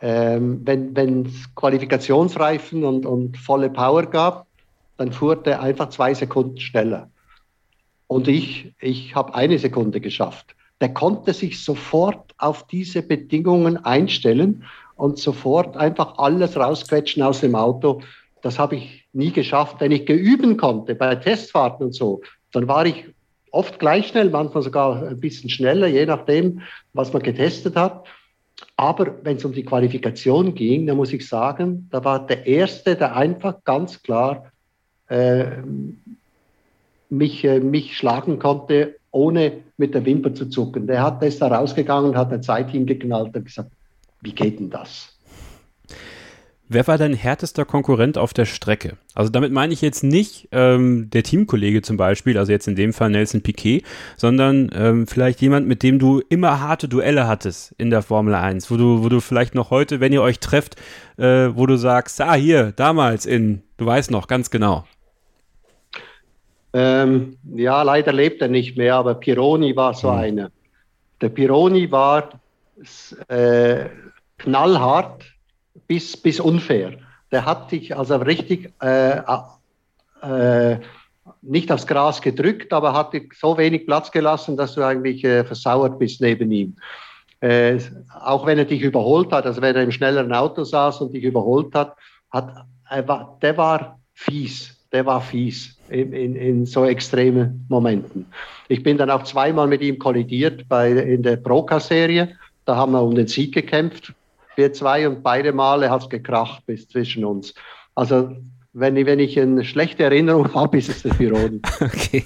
ähm, wenn es Qualifikationsreifen und, und volle Power gab, dann fuhr der einfach zwei Sekunden schneller. Und ich, ich habe eine Sekunde geschafft. Der konnte sich sofort auf diese Bedingungen einstellen und sofort einfach alles rausquetschen aus dem Auto. Das habe ich nie geschafft. Wenn ich geüben konnte bei Testfahrten und so, dann war ich oft gleich schnell, manchmal sogar ein bisschen schneller, je nachdem, was man getestet hat. Aber wenn es um die Qualifikation ging, dann muss ich sagen, da war der Erste, der einfach ganz klar äh, mich, äh, mich schlagen konnte, ohne mit der Wimper zu zucken. Der hat, ist da rausgegangen, hat ein Zeitteam geknallt und gesagt, wie geht denn das? Wer war dein härtester Konkurrent auf der Strecke? Also damit meine ich jetzt nicht ähm, der Teamkollege zum Beispiel, also jetzt in dem Fall Nelson Piquet, sondern ähm, vielleicht jemand, mit dem du immer harte Duelle hattest in der Formel 1, wo du, wo du vielleicht noch heute, wenn ihr euch trefft, äh, wo du sagst, ah hier, damals in, du weißt noch, ganz genau. Ähm, ja, leider lebt er nicht mehr, aber Pironi war so hm. einer. Der Pironi war äh, knallhart bis, bis unfair. Der hat dich also richtig äh, äh, nicht aufs Gras gedrückt, aber hat dir so wenig Platz gelassen, dass du eigentlich äh, versauert bist neben ihm. Äh, auch wenn er dich überholt hat, also wenn er im schnelleren Auto saß und dich überholt hat, hat war, der war fies, der war fies in, in, in so extremen Momenten. Ich bin dann auch zweimal mit ihm kollidiert bei, in der Proca-Serie. Da haben wir um den Sieg gekämpft wir zwei und beide Male hat es gekracht bis zwischen uns. Also wenn ich, wenn ich eine schlechte Erinnerung habe, ist es der Pironi. Okay.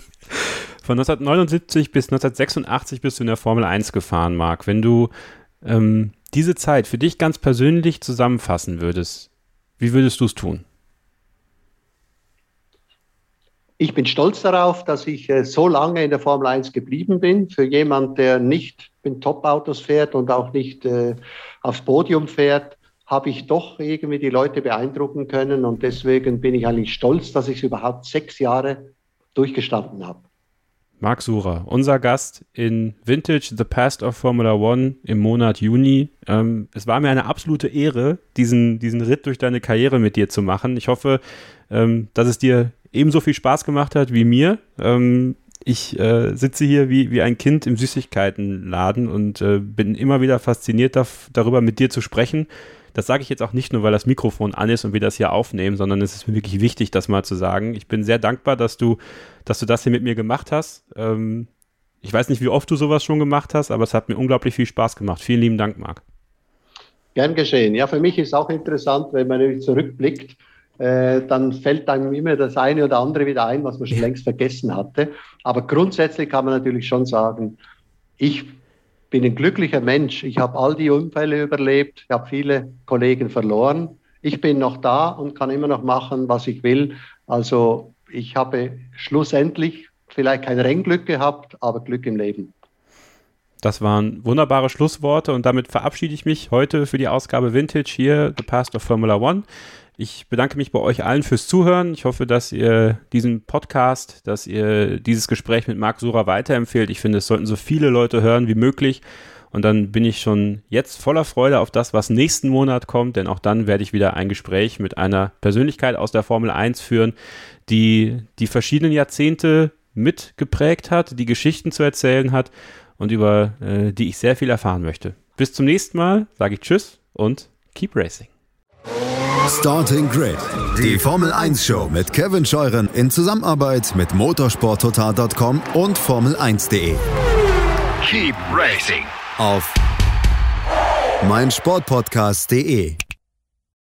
Von 1979 bis 1986 bist du in der Formel 1 gefahren, Marc. Wenn du ähm, diese Zeit für dich ganz persönlich zusammenfassen würdest, wie würdest du es tun? Ich bin stolz darauf, dass ich äh, so lange in der Formel 1 geblieben bin. Für jemand, der nicht mit Top-Autos fährt und auch nicht äh, aufs Podium fährt, habe ich doch irgendwie die Leute beeindrucken können. Und deswegen bin ich eigentlich stolz, dass ich es überhaupt sechs Jahre durchgestanden habe. Marc Surer, unser Gast in Vintage The Past of Formula One im Monat Juni. Ähm, es war mir eine absolute Ehre, diesen, diesen Ritt durch deine Karriere mit dir zu machen. Ich hoffe, ähm, dass es dir ebenso viel Spaß gemacht hat wie mir. Ähm, Ich äh, sitze hier wie, wie ein Kind im Süßigkeitenladen und äh, bin immer wieder fasziniert darüber, mit dir zu sprechen. Das sage ich jetzt auch nicht nur, weil das Mikrofon an ist und wir das hier aufnehmen, sondern es ist mir wirklich wichtig, das mal zu sagen. Ich bin sehr dankbar, dass du, dass du das hier mit mir gemacht hast. Ähm, ich weiß nicht, wie oft du sowas schon gemacht hast, aber es hat mir unglaublich viel Spaß gemacht. Vielen lieben Dank, Marc. Gern geschehen. Ja, für mich ist auch interessant, wenn man zurückblickt, äh, dann fällt einem immer das eine oder andere wieder ein, was man schon längst vergessen hatte. Aber grundsätzlich kann man natürlich schon sagen, ich bin ein glücklicher Mensch. Ich habe all die Unfälle überlebt, ich habe viele Kollegen verloren. Ich bin noch da und kann immer noch machen, was ich will. Also ich habe schlussendlich vielleicht kein Rennglück gehabt, aber Glück im Leben. Das waren wunderbare Schlussworte und damit verabschiede ich mich heute für die Ausgabe Vintage hier, The Past of Formula One. Ich bedanke mich bei euch allen fürs Zuhören. Ich hoffe, dass ihr diesen Podcast, dass ihr dieses Gespräch mit Marc Sura weiterempfehlt. Ich finde, es sollten so viele Leute hören wie möglich. Und dann bin ich schon jetzt voller Freude auf das, was nächsten Monat kommt, denn auch dann werde ich wieder ein Gespräch mit einer Persönlichkeit aus der Formel 1 führen, die die verschiedenen Jahrzehnte mitgeprägt hat, die Geschichten zu erzählen hat und über äh, die ich sehr viel erfahren möchte. Bis zum nächsten Mal, sage ich Tschüss und keep racing. Starting Grid, die Formel 1 Show mit Kevin Scheuren in Zusammenarbeit mit motorsporttotal.com und Formel1.de. Keep racing auf meinsportpodcast.de.